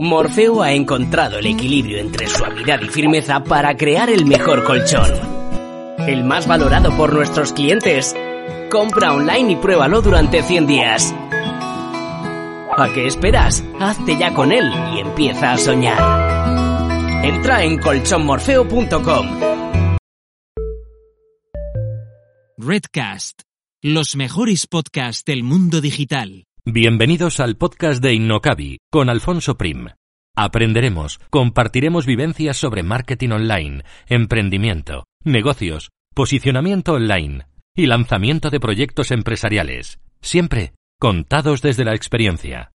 Morfeo ha encontrado el equilibrio entre suavidad y firmeza para crear el mejor colchón. El más valorado por nuestros clientes. Compra online y pruébalo durante 100 días. ¿A qué esperas? Hazte ya con él y empieza a soñar. Entra en colchonmorfeo.com. Redcast, los mejores podcasts del mundo digital. Bienvenidos al podcast de Innocabi con Alfonso Prim. Aprenderemos, compartiremos vivencias sobre marketing online, emprendimiento, negocios, posicionamiento online y lanzamiento de proyectos empresariales, siempre contados desde la experiencia.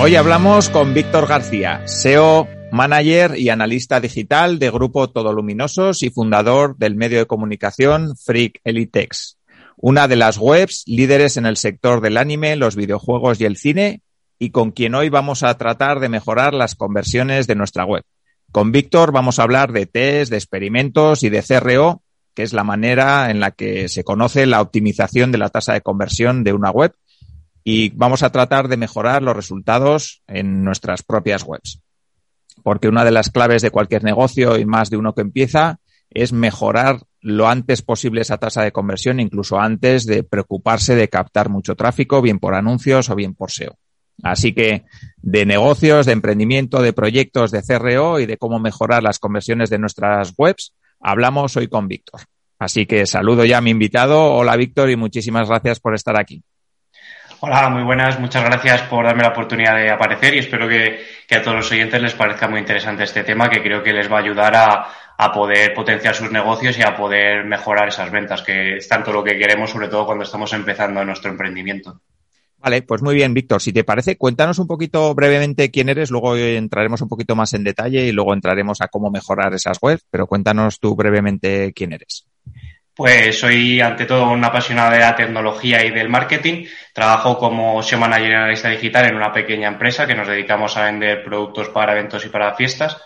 Hoy hablamos con Víctor García, SEO, manager y analista digital de Grupo Todo Luminosos y fundador del medio de comunicación Freak Elitex, una de las webs líderes en el sector del anime, los videojuegos y el cine, y con quien hoy vamos a tratar de mejorar las conversiones de nuestra web. Con Víctor vamos a hablar de test, de experimentos y de CRO, que es la manera en la que se conoce la optimización de la tasa de conversión de una web y vamos a tratar de mejorar los resultados en nuestras propias webs. Porque una de las claves de cualquier negocio y más de uno que empieza es mejorar lo antes posible esa tasa de conversión, incluso antes de preocuparse de captar mucho tráfico, bien por anuncios o bien por SEO. Así que de negocios, de emprendimiento, de proyectos, de CRO y de cómo mejorar las conversiones de nuestras webs, hablamos hoy con Víctor. Así que saludo ya a mi invitado. Hola Víctor y muchísimas gracias por estar aquí. Hola, muy buenas. Muchas gracias por darme la oportunidad de aparecer y espero que, que, a todos los oyentes les parezca muy interesante este tema que creo que les va a ayudar a, a, poder potenciar sus negocios y a poder mejorar esas ventas, que es tanto lo que queremos, sobre todo cuando estamos empezando nuestro emprendimiento. Vale, pues muy bien, Víctor. Si te parece, cuéntanos un poquito brevemente quién eres, luego entraremos un poquito más en detalle y luego entraremos a cómo mejorar esas webs, pero cuéntanos tú brevemente quién eres. Pues soy ante todo un apasionado de la tecnología y del marketing. Trabajo como SEO Manager analista digital en una pequeña empresa que nos dedicamos a vender productos para eventos y para fiestas.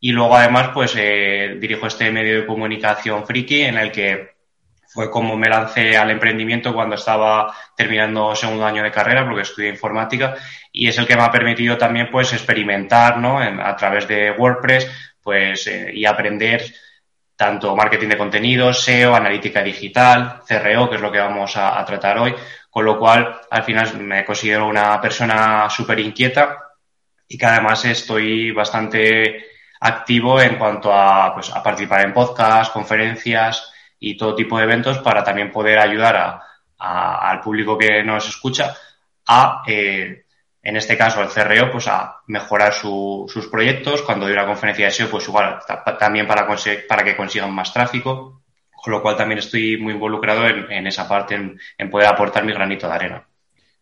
Y luego además pues eh, dirijo este medio de comunicación friki en el que fue como me lancé al emprendimiento cuando estaba terminando segundo año de carrera porque estudié informática y es el que me ha permitido también pues experimentar ¿no? En, a través de WordPress pues eh, y aprender tanto marketing de contenidos, SEO, analítica digital, CRO, que es lo que vamos a, tratar hoy, con lo cual al final me considero una persona súper inquieta y que además estoy bastante activo en cuanto a, pues, a participar en podcasts, conferencias y todo tipo de eventos para también poder ayudar a, a, al público que nos escucha a eh, en este caso el CRO, pues a mejorar su, sus proyectos. Cuando doy una conferencia de SEO, pues igual también para, que consigan más tráfico, con lo cual también estoy muy involucrado en, esa parte, en, en, poder aportar mi granito de arena.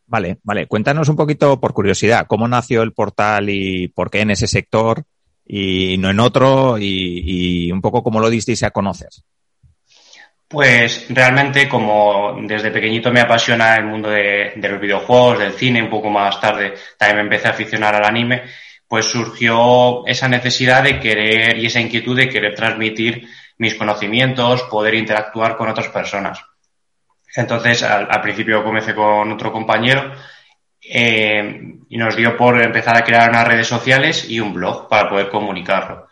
Vale, vale. Cuéntanos un poquito por curiosidad, ¿cómo nació el portal y por qué en ese sector y no en otro y, y un poco cómo lo disteis a conocer? Pues realmente como desde pequeñito me apasiona el mundo de, los videojuegos, del cine, un poco más tarde también me empecé a aficionar al anime, pues surgió esa necesidad de querer y esa inquietud de querer transmitir mis conocimientos, poder interactuar con otras personas. Entonces, al, al principio comencé con otro compañero eh, y nos dio por empezar a crear unas redes sociales y un blog para poder comunicarlo.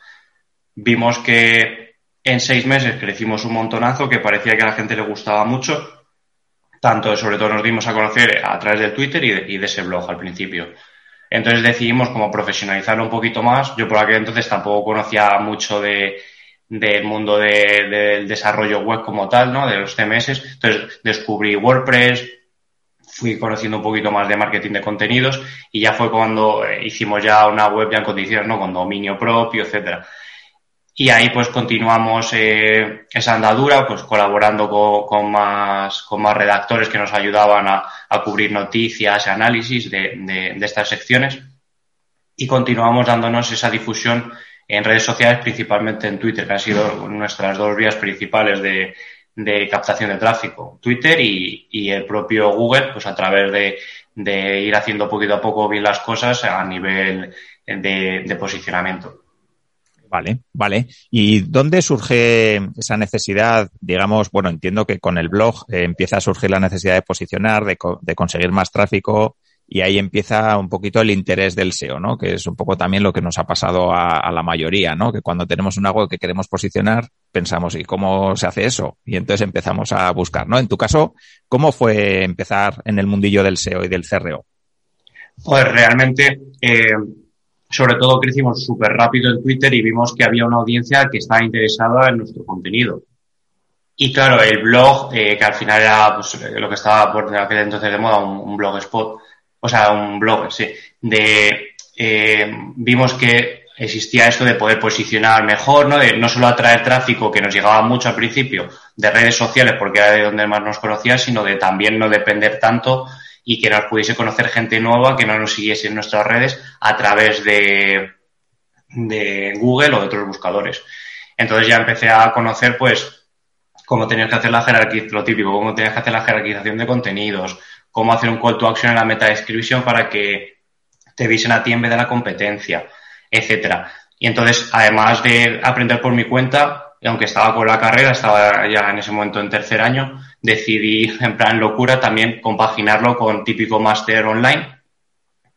Vimos que en seis meses crecimos un montonazo que parecía que a la gente le gustaba mucho. Tanto, sobre todo, nos dimos a conocer a través del Twitter y de, ese blog al principio. Entonces decidimos como profesionalizarlo un poquito más. Yo por aquel entonces tampoco conocía mucho de, del mundo de, del desarrollo web como tal, ¿no? De los CMS. Entonces descubrí WordPress, fui conociendo un poquito más de marketing de contenidos y ya fue cuando hicimos ya una web ya en condiciones, ¿no? Con dominio propio, etcétera. Y ahí pues continuamos eh, esa andadura, pues colaborando con, más, con más redactores que nos ayudaban a, cubrir noticias análisis de, de, estas secciones. Y continuamos dándonos esa difusión en redes sociales, principalmente en Twitter, que han sido nuestras dos vías principales de, de captación de tráfico. Twitter y, y, el propio Google, pues a través de, de ir haciendo poquito a poco bien las cosas a nivel de, de posicionamiento. Vale, vale. ¿Y dónde surge esa necesidad? Digamos, bueno, entiendo que con el blog eh, empieza a surgir la necesidad de posicionar, de, de, conseguir más tráfico y ahí empieza un poquito el interés del SEO, ¿no? Que es un poco también lo que nos ha pasado a, la mayoría, ¿no? Que cuando tenemos un algo que queremos posicionar, pensamos, ¿y cómo se hace eso? Y entonces empezamos a buscar, ¿no? En tu caso, ¿cómo fue empezar en el mundillo del SEO y del CRO? Pues realmente eh, sobre todo crecimos súper rápido en Twitter y vimos que había una audiencia que estaba interesada en nuestro contenido. Y claro, el blog, eh, que al final era pues, lo que estaba por aquel entonces de moda, un, blog spot, o sea, un blog, sí, de, eh, vimos que existía esto de poder posicionar mejor, ¿no? De no solo atraer tráfico que nos llegaba mucho al principio de redes sociales porque era de donde más nos conocían, sino de también no depender tanto y que nos pudiese conocer gente nueva que no nos siguiese en nuestras redes a través de, de Google o de otros buscadores. Entonces ya empecé a conocer, pues, cómo tenías que hacer la jerarquización, lo típico, cómo tenías que hacer la jerarquización de contenidos, cómo hacer un call to action en la meta descripción para que te viesen a ti en vez de la competencia, etcétera. Y entonces, además de aprender por mi cuenta, aunque estaba con la carrera, estaba ya en ese momento en tercer año, decidí, en plan locura, también compaginarlo con típico máster online,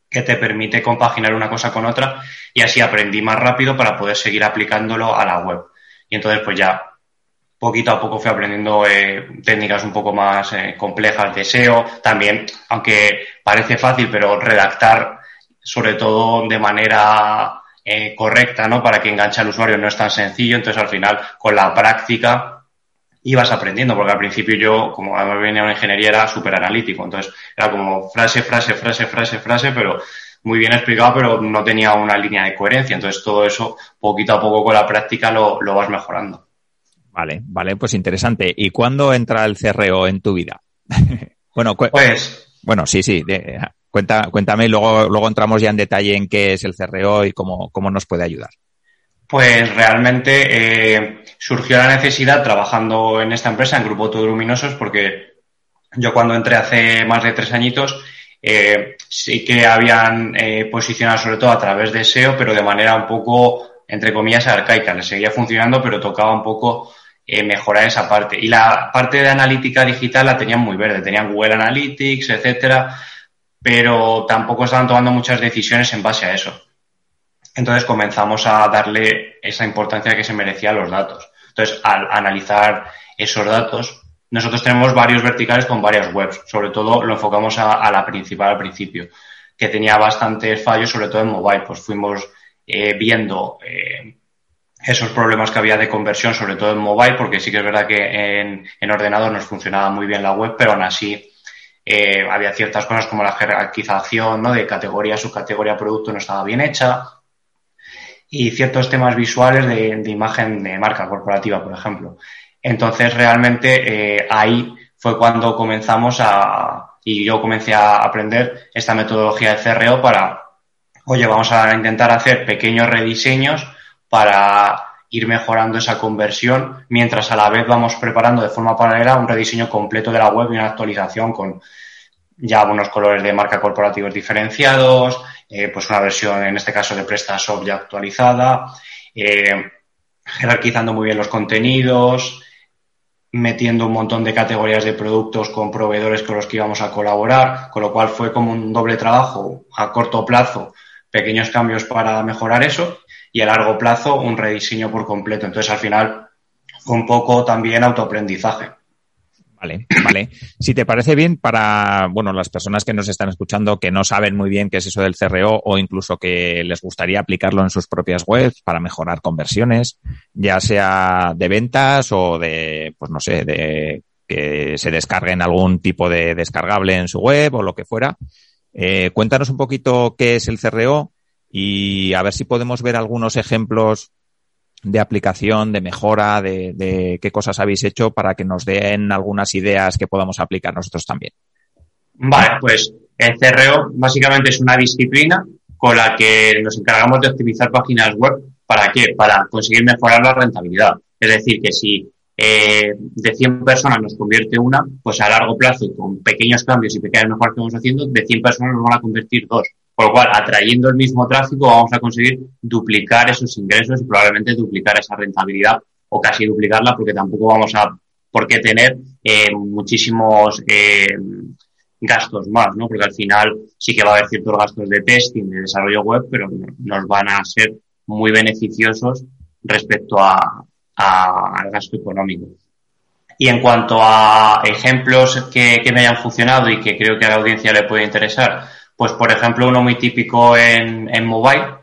que te permite compaginar una cosa con otra y así aprendí más rápido para poder seguir aplicándolo a la web. Y entonces, pues ya poquito a poco fui aprendiendo eh, técnicas un poco más eh, complejas de SEO. También, aunque parece fácil, pero redactar sobre todo de manera eh, correcta, ¿no? Para que enganche al usuario no es tan sencillo. Entonces, al final, con la práctica, ibas aprendiendo, porque al principio yo, como además venía una ingeniería, era súper analítico, entonces era como frase, frase, frase, frase, frase, pero muy bien explicado, pero no tenía una línea de coherencia, entonces todo eso, poquito a poco con la práctica, lo, lo vas mejorando. Vale, vale, pues interesante. ¿Y cuándo entra el CRO en tu vida? bueno, pues... Bueno, sí, sí, cuenta, cuéntame y luego, luego entramos ya en detalle en qué es el CRO y cómo, cómo nos puede ayudar. Pues realmente eh, surgió la necesidad trabajando en esta empresa, en Grupo Todo Luminosos, porque yo cuando entré hace más de tres añitos, eh, sí que habían eh, posicionado sobre todo a través de SEO, pero de manera un poco, entre comillas, arcaica. Le seguía funcionando, pero tocaba un poco eh, mejorar esa parte. Y la parte de analítica digital la tenían muy verde, tenían Google Analytics, etcétera, pero tampoco estaban tomando muchas decisiones en base a eso. Entonces comenzamos a darle esa importancia que se merecía a los datos. Entonces, al analizar esos datos, nosotros tenemos varios verticales con varias webs. Sobre todo lo enfocamos a, la principal al principio, que tenía bastantes fallos, sobre todo en mobile. Pues fuimos eh, viendo eh, esos problemas que había de conversión, sobre todo en mobile, porque sí que es verdad que en, en ordenador nos funcionaba muy bien la web, pero aún así eh, había ciertas cosas como la jerarquización ¿no? de categoría, subcategoría, producto no estaba bien hecha y ciertos temas visuales de, imagen de marca corporativa, por ejemplo. Entonces, realmente eh, ahí fue cuando comenzamos a, y yo comencé a aprender esta metodología de CRO para, oye, vamos a intentar hacer pequeños rediseños para ir mejorando esa conversión, mientras a la vez vamos preparando de forma paralela un rediseño completo de la web y una actualización con ya unos colores de marca corporativos diferenciados, eh, pues una versión, en este caso de PrestaShop ya actualizada, eh, jerarquizando muy bien los contenidos, metiendo un montón de categorías de productos con proveedores con los que íbamos a colaborar, con lo cual fue como un doble trabajo a corto plazo, pequeños cambios para mejorar eso y a largo plazo un rediseño por completo. Entonces al final fue un poco también autoaprendizaje. Vale, vale. Si te parece bien, para bueno, las personas que nos están escuchando que no saben muy bien qué es eso del CRO o incluso que les gustaría aplicarlo en sus propias webs para mejorar conversiones, ya sea de ventas o de, pues no sé, de que se descarguen algún tipo de descargable en su web o lo que fuera. Eh, cuéntanos un poquito qué es el CRO y a ver si podemos ver algunos ejemplos de aplicación, de mejora, de, de, qué cosas habéis hecho para que nos den algunas ideas que podamos aplicar nosotros también. Vale, pues el CRO básicamente es una disciplina con la que nos encargamos de optimizar páginas web. ¿Para qué? Para conseguir mejorar la rentabilidad. Es decir, que si eh, de 100 personas nos convierte una, pues a largo plazo, con pequeños cambios y pequeñas mejoras que vamos haciendo, de 100 personas nos van a convertir dos. Por lo cual, atrayendo el mismo tráfico, vamos a conseguir duplicar esos ingresos y probablemente duplicar esa rentabilidad o casi duplicarla porque tampoco vamos a por qué tener eh, muchísimos eh, gastos más, ¿no? Porque al final sí que va a haber ciertos gastos de testing, de desarrollo web, pero nos van a ser muy beneficiosos respecto a, al gasto económico. Y en cuanto a ejemplos que, que me hayan funcionado y que creo que a la audiencia le puede interesar, pues, por ejemplo, uno muy típico en, en mobile,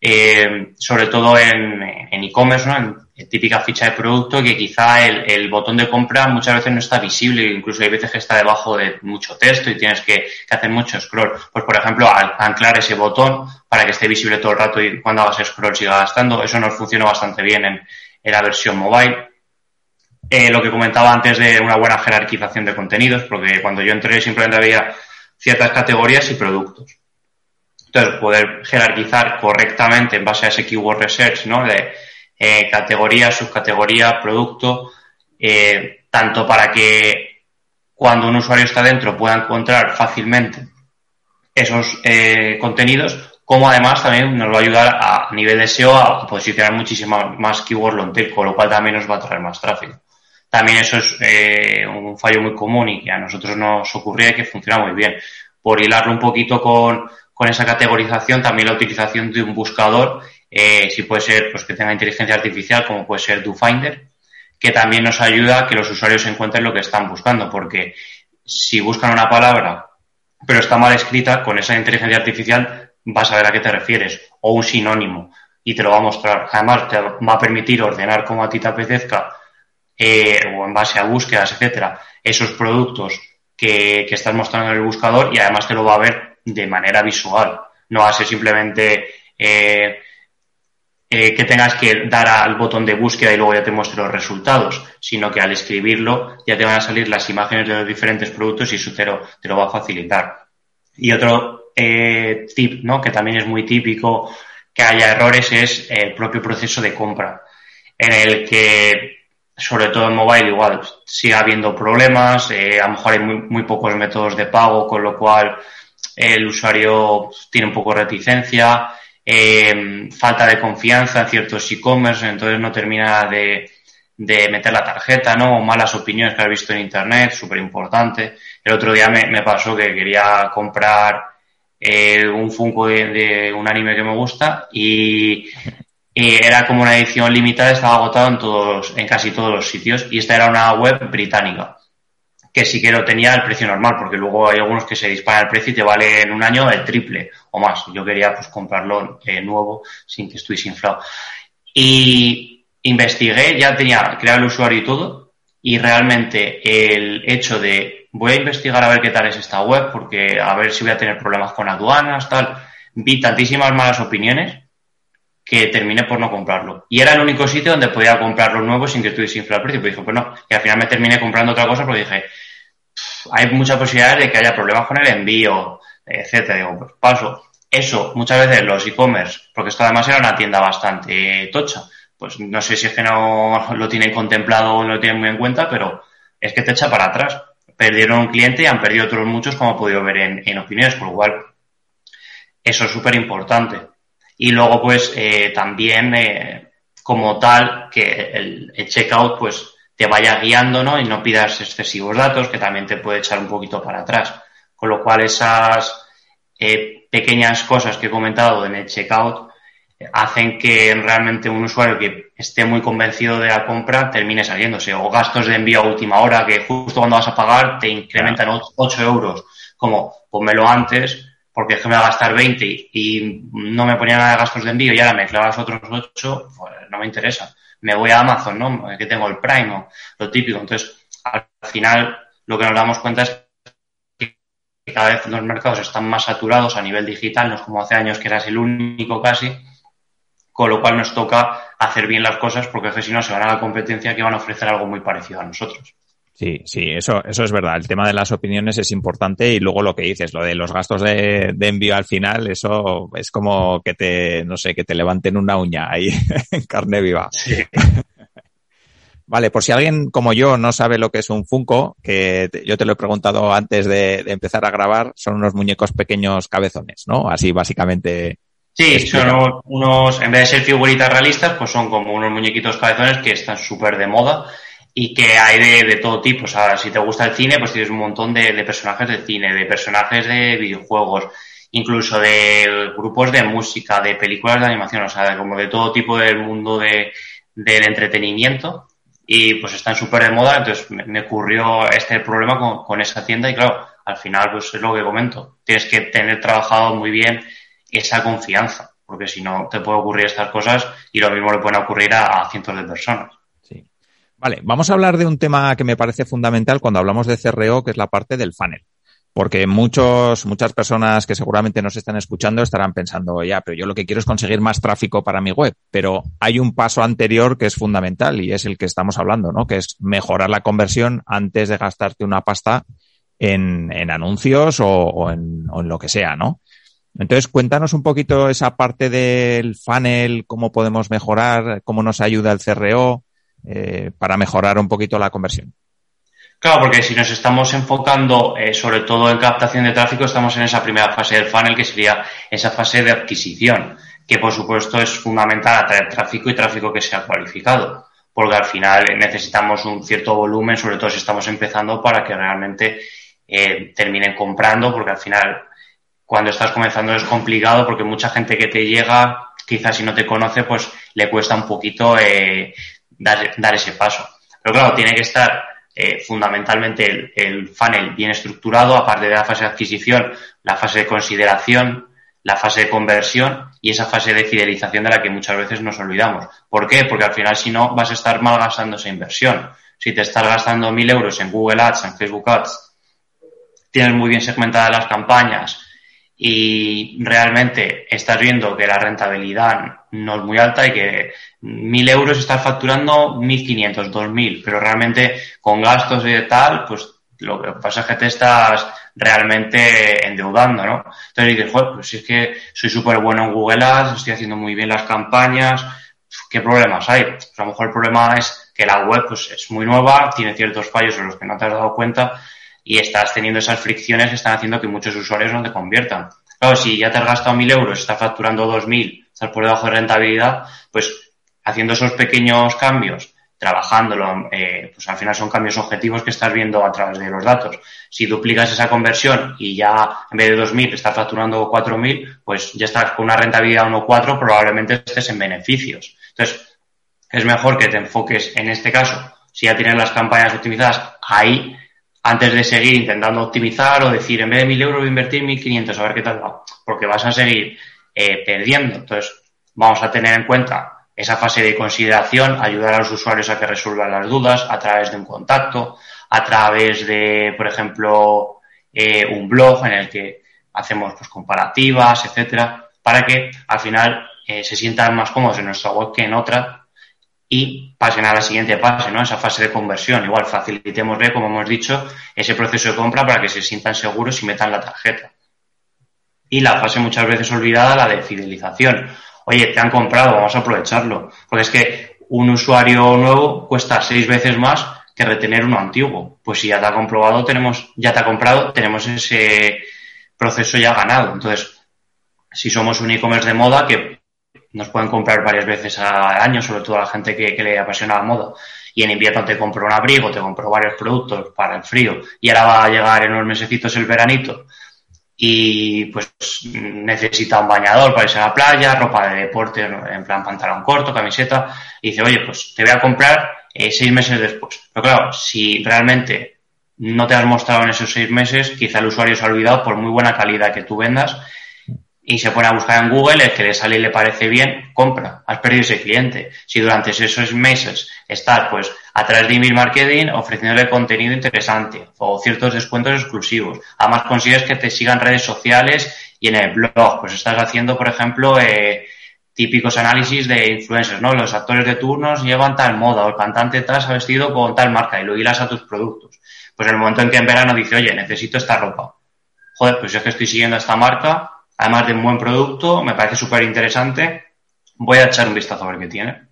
eh, sobre todo en e-commerce, ¿no? En, típica ficha de producto, que quizá el, el, botón de compra muchas veces no está visible, incluso hay veces que está debajo de mucho texto y tienes que, que hacer mucho scroll. Pues, por ejemplo, anclar ese botón para que esté visible todo el rato y cuando hagas scroll siga gastando, eso nos funciona bastante bien en, en la versión mobile. Eh, lo que comentaba antes de una buena jerarquización de contenidos, porque cuando yo entré simplemente había ciertas categorías y productos. Entonces, poder jerarquizar correctamente en base a ese keyword research, ¿no? De eh, categoría, subcategoría, producto, eh, tanto para que cuando un usuario está dentro pueda encontrar fácilmente esos eh, contenidos, como además también nos va a ayudar a nivel de SEO a posicionar muchísimo más keyword long tail, con lo cual también nos va a traer más tráfico. También eso es eh, un fallo muy común y que a nosotros nos ocurría y que funciona muy bien. Por hilarlo un poquito con, con esa categorización, también la utilización de un buscador, eh, si puede ser pues que tenga inteligencia artificial, como puede ser DoFinder, que también nos ayuda a que los usuarios encuentren lo que están buscando, porque si buscan una palabra pero está mal escrita, con esa inteligencia artificial vas a ver a qué te refieres, o un sinónimo, y te lo va a mostrar. Además, te va a permitir ordenar como a ti te apetezca eh, o en base a búsquedas, etcétera, esos productos que, que, estás mostrando en el buscador y además te lo va a ver de manera visual. No va a ser simplemente eh, eh, que tengas que dar al botón de búsqueda y luego ya te muestre los resultados, sino que al escribirlo ya te van a salir las imágenes de los diferentes productos y eso te lo, te lo va a facilitar. Y otro tip, ¿no? que también es muy típico que haya errores, es el propio proceso de compra, en el que sobre todo en mobile igual sigue habiendo problemas, eh, a lo mejor hay muy, muy, pocos métodos de pago, con lo cual el usuario tiene un poco de reticencia, eh, falta de confianza en ciertos e-commerce, entonces no termina de, de, meter la tarjeta, ¿no? O malas opiniones que has visto en internet, súper importante. El otro día me, me, pasó que quería comprar eh, un Funko de un anime que me gusta y y era como una edición limitada, estaba agotado en todos, en casi todos los sitios, y esta era una web británica, que sí que lo tenía al precio normal, porque luego hay algunos que se disparan el precio y te vale en un año el triple o más. Yo quería pues comprarlo eh, nuevo sin que estuviese inflado. Y investigué, ya tenía creado el usuario y todo, y realmente el hecho de voy a investigar a ver qué tal es esta web, porque a ver si voy a tener problemas con aduanas, tal, vi tantísimas malas opiniones que terminé por no comprarlo. Y era el único sitio donde podía comprarlo nuevo sin que estuviese inflado el precio. Pues dije, pues no. Y al final me terminé comprando otra cosa porque dije, hay muchas posibilidades de que haya problemas con el envío, etcétera. Digo, pues paso. Eso, muchas veces los e-commerce, porque esto además era una tienda bastante tocha, pues no sé si es que no lo tienen contemplado o no lo tienen muy en cuenta, pero es que te echa para atrás. Perdieron un cliente y han perdido otros muchos, como he podido ver en, en opiniones, por lo cual eso es súper importante. Y luego, pues, eh, también, eh, como tal, que el, el, checkout, pues, te vaya guiando, ¿no? Y no pidas excesivos datos, que también te puede echar un poquito para atrás. Con lo cual, esas eh, pequeñas cosas que he comentado en el checkout hacen que realmente un usuario que esté muy convencido de la compra termine saliéndose. O gastos de envío a última hora, que justo cuando vas a pagar te incrementan 8 euros. Como, pónmelo antes, porque es que me va a gastar 20 y no me ponía nada de gastos de envío y ahora me clavas otros 8, pues no me interesa. Me voy a Amazon, ¿no? Que tengo el Prime o lo típico. Entonces, al final, lo que nos damos cuenta es que cada vez los mercados están más saturados a nivel digital, no es como hace años que eras el único casi, con lo cual nos toca hacer bien las cosas porque es que si no se van a la competencia que van a ofrecer algo muy parecido a nosotros. Sí, sí, eso, eso es verdad. El tema de las opiniones es importante y luego lo que dices, lo de los gastos de, envío al final, eso es como que te, no sé, que te levanten una uña ahí en carne viva. Sí. Vale, por si alguien como yo no sabe lo que es un Funko, que yo te lo he preguntado antes de, empezar a grabar, son unos muñecos pequeños cabezones, ¿no? Así básicamente. Sí, son unos, en vez de ser figuritas realistas, pues son como unos muñequitos cabezones que están súper de moda y que hay de, todo tipo. O sea, si te gusta el cine, pues tienes un montón de, personajes de cine, de personajes de videojuegos, incluso de grupos de música, de películas de animación, o sea, como de todo tipo del mundo de, del entretenimiento. Y pues están súper de moda, entonces me, ocurrió este problema con, con esa tienda y claro, al final pues es lo que comento. Tienes que tener trabajado muy bien esa confianza, porque si no te puede ocurrir estas cosas y lo mismo le pueden ocurrir a cientos de personas. Vale, vamos a hablar de un tema que me parece fundamental cuando hablamos de CRO, que es la parte del funnel. Porque muchos, muchas personas que seguramente nos están escuchando estarán pensando, ya, pero yo lo que quiero es conseguir más tráfico para mi web. Pero hay un paso anterior que es fundamental y es el que estamos hablando, ¿no? Que es mejorar la conversión antes de gastarte una pasta en, en anuncios o, en, o en lo que sea, ¿no? Entonces, cuéntanos un poquito esa parte del funnel, cómo podemos mejorar, cómo nos ayuda el CRO, eh, para mejorar un poquito la conversión. Claro, porque si nos estamos enfocando eh, sobre todo en captación de tráfico, estamos en esa primera fase del funnel, que sería esa fase de adquisición, que por supuesto es fundamental atraer tráfico y tráfico que sea cualificado, porque al final necesitamos un cierto volumen, sobre todo si estamos empezando, para que realmente eh, terminen comprando, porque al final cuando estás comenzando es complicado, porque mucha gente que te llega, quizás si no te conoce, pues le cuesta un poquito dar, ese paso. Pero claro, tiene que estar eh, fundamentalmente el, funnel bien estructurado, aparte de la fase de adquisición, la fase de consideración, la fase de conversión y esa fase de fidelización de la que muchas veces nos olvidamos. ¿Por qué? Porque al final si no vas a estar mal gastando esa inversión. Si te estás gastando mil euros en Google Ads, en Facebook Ads, tienes muy bien segmentadas las campañas, y realmente estás viendo que la rentabilidad no es muy alta y que mil euros estás facturando 1.500, 2.000, pero realmente con gastos y tal, pues lo que pasa es que te estás realmente endeudando, ¿no? Entonces dices, pues si es que soy súper bueno en Google Ads, estoy haciendo muy bien las campañas, ¿qué problemas hay? Pues a lo mejor el problema es que la web pues, es muy nueva, tiene ciertos fallos en los que no te has dado cuenta y estás teniendo esas fricciones que están haciendo que muchos usuarios no te conviertan. Claro, si ya te has gastado mil euros, estás facturando dos mil estar por debajo de rentabilidad, pues haciendo esos pequeños cambios, trabajándolo, eh, pues al final son cambios objetivos que estás viendo a través de los datos. Si duplicas esa conversión y ya en vez de 2.000 estás facturando 4.000, pues ya estás con una rentabilidad 1.4, probablemente estés en beneficios. Entonces, es mejor que te enfoques en este caso, si ya tienes las campañas optimizadas, ahí, antes de seguir intentando optimizar o decir, en vez de 1.000 euros voy a invertir 1.500, a ver qué tal va, porque vas a seguir eh, perdiendo. Entonces, vamos a tener en cuenta esa fase de consideración, ayudar a los usuarios a que resuelvan las dudas a través de un contacto, a través de, por ejemplo, eh, un blog en el que hacemos pues, comparativas, etcétera, para que al final eh, se sientan más cómodos en nuestra web que en otra y pasen a la siguiente fase, ¿no? Esa fase de conversión. Igual facilitémosle, como hemos dicho, ese proceso de compra para que se sientan seguros y metan la tarjeta. Y la fase muchas veces olvidada, la de fidelización. Oye, te han comprado, vamos a aprovecharlo. Porque es que un usuario nuevo cuesta seis veces más que retener uno antiguo. Pues si ya te ha comprobado, tenemos, ya te ha comprado, tenemos ese proceso ya ganado. Entonces, si somos un e-commerce de moda, que nos pueden comprar varias veces al año, sobre todo a la gente que, le apasiona la moda. Y en invierno te compro un abrigo, te compro varios productos para el frío y ahora va a llegar en unos mesecitos el veranito y pues necesita un bañador para irse a la playa, ropa de deporte en plan pantalón corto, camiseta, y dice, oye, pues te voy a comprar eh, seis meses después. Pero claro, si realmente no te has mostrado en esos seis meses, quizá el usuario se ha olvidado por muy buena calidad que tú vendas y se pone a buscar en Google, el que le sale y le parece bien, compra. Has perdido ese cliente. Si durante esos meses estás pues a través de email marketing ofreciéndole contenido interesante o ciertos descuentos exclusivos. Además consigues que te sigan redes sociales y en el blog, pues estás haciendo, por ejemplo, eh, típicos análisis de influencers, ¿no? Los actores de turnos llevan tal moda o el cantante tal ha vestido con tal marca y lo hilas a tus productos. Pues en el momento en que en verano dice, oye, necesito esta ropa. Joder, pues es que estoy siguiendo esta marca, además de un buen producto, me parece súper interesante, voy a echar un vistazo a ver qué tiene.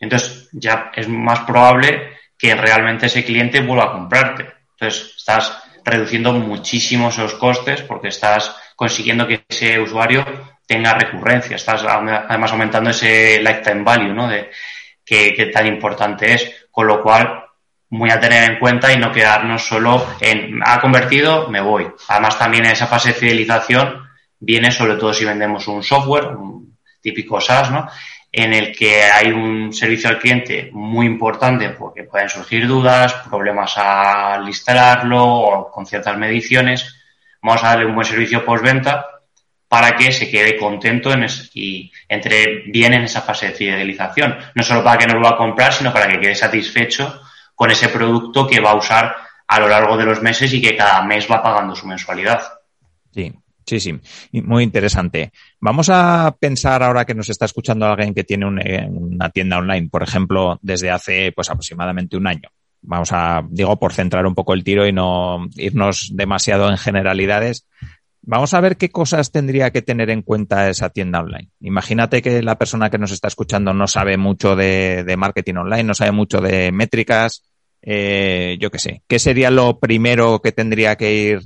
Entonces ya es más probable que realmente ese cliente vuelva a comprarte. Entonces estás reduciendo muchísimo esos costes porque estás consiguiendo que ese usuario tenga recurrencia, estás además aumentando ese lifetime value, ¿no? De que, tan importante es, con lo cual muy a tener en cuenta y no quedarnos solo en ha convertido, me voy. Además también en esa fase de fidelización viene sobre todo si vendemos un software, un típico SaaS, ¿no? En el que hay un servicio al cliente muy importante porque pueden surgir dudas, problemas al instalarlo o con ciertas mediciones. Vamos a darle un buen servicio postventa para que se quede contento y entre bien en esa fase de fidelización. No solo para que nos lo va a comprar, sino para que quede satisfecho con ese producto que va a usar a lo largo de los meses y que cada mes va pagando su mensualidad. Sí, sí, sí. Muy interesante. Vamos a pensar ahora que nos está escuchando alguien que tiene eh, una tienda online, por ejemplo, desde hace pues aproximadamente un año. Vamos a, digo, por centrar un poco el tiro y no irnos demasiado en generalidades. Vamos a ver qué cosas tendría que tener en cuenta esa tienda online. Imagínate que la persona que nos está escuchando no sabe mucho de, marketing online, no sabe mucho de métricas, eh, yo qué sé. ¿Qué sería lo primero que tendría que ir